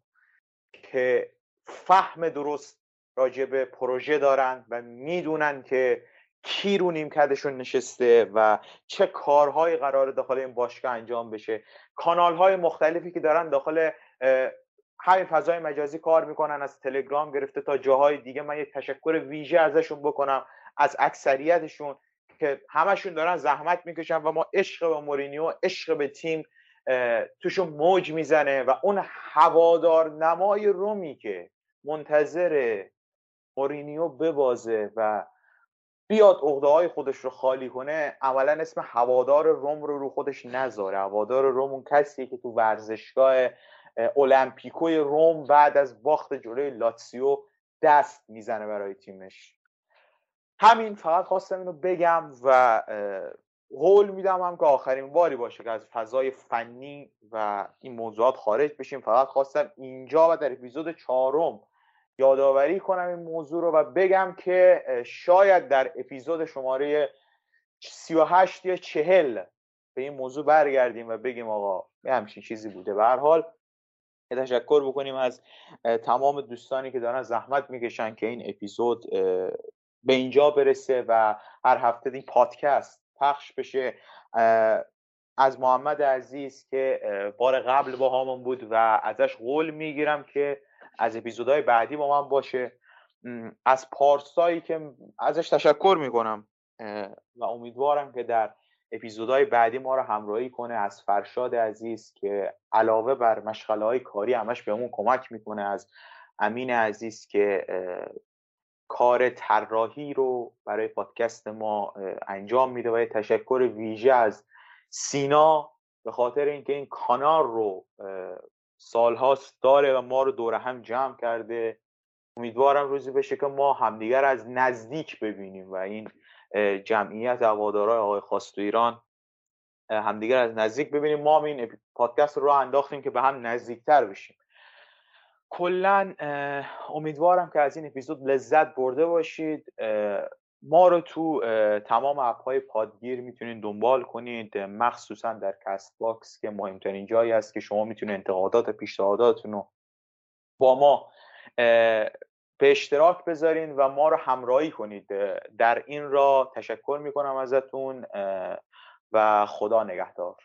که فهم درست راجع به پروژه دارن و می‌دونن که کی رو نیمکتشون نشسته و چه کارهایی قرار داخل این باشگاه انجام بشه. کانال های مختلفی که دارن داخل همین فضای مجازی کار می‌کنن از تلگرام گرفته تا جاهای دیگه. من یک تشکر ویژه ازشون بکنم از اکثریتشون که همشون دارن زحمت می‌کشن و ما عشق به مورینیو عشق به تیم توشون موج می‌زنه و اون هوادار نمای رومی که منتظر مورینیو ببازه و بیاد عقده های خودش رو خالی کنه عملا اسم هوادار روم رو رو خودش نذاره. هوادار روم اون کسیه که تو ورزشگاه المپیکوی روم بعد از باخت جلوی لاتسیو دست می‌زنه برای تیمش. همین فقط خواستم اینو بگم و قول میدم هم که آخرین باری باشه که از فضای فنی و این موضوعات خارج بشیم. فقط خواستم اینجا و در اپیزود چهارم یادآوری کنم این موضوع رو و بگم که شاید در اپیزود شماره 38 یا 40 به این موضوع برگردیم و بگیم آقا یه همچین چیزی بوده. به هر حال تشکر بکنیم از تمام دوستانی که دارن زحمت می‌کشن که این اپیزود به اینجا برسه و هر هفته این پادکست پخش بشه. از محمد عزیز که بار قبل با همون بود و ازش قول می‌گیرم که از اپیزودهای بعدی با من باشه. از پارسایی که ازش تشکر می‌کنم و امیدوارم که در اپیزودهای بعدی ما رو همراهی کنه. از فرشاد عزیز که علاوه بر مشغله های کاری همش بهمون کمک می‌کنه. از امین عزیز که کار طراحی رو برای پادکست ما انجام میده و تشکر ویژه از سینا. به خاطر اینکه این کانال رو سالهاست داره و ما رو دور هم جمع کرده. امیدوارم روزی بشه که ما همدیگر از نزدیک ببینیم و این جمعیت هوادارای آقای خواست ایران همدیگر از نزدیک ببینیم. ما هم این پادکست رو انداختیم که به هم نزدیکتر بشیم. کلا امیدوارم که از این اپیزود لذت برده باشید. ما رو تو تمام اپ های پادگیر می‌تونید دنبال کنید. مخصوصا در Castbox که مهمترین جایی است که شما می‌تونید انتقادات پیشنهاداتتون رو با ما به اشتراک بذارین و ما رو همراهی کنید. در این را تشکر می‌کنم ازتون و خدا نگهدار.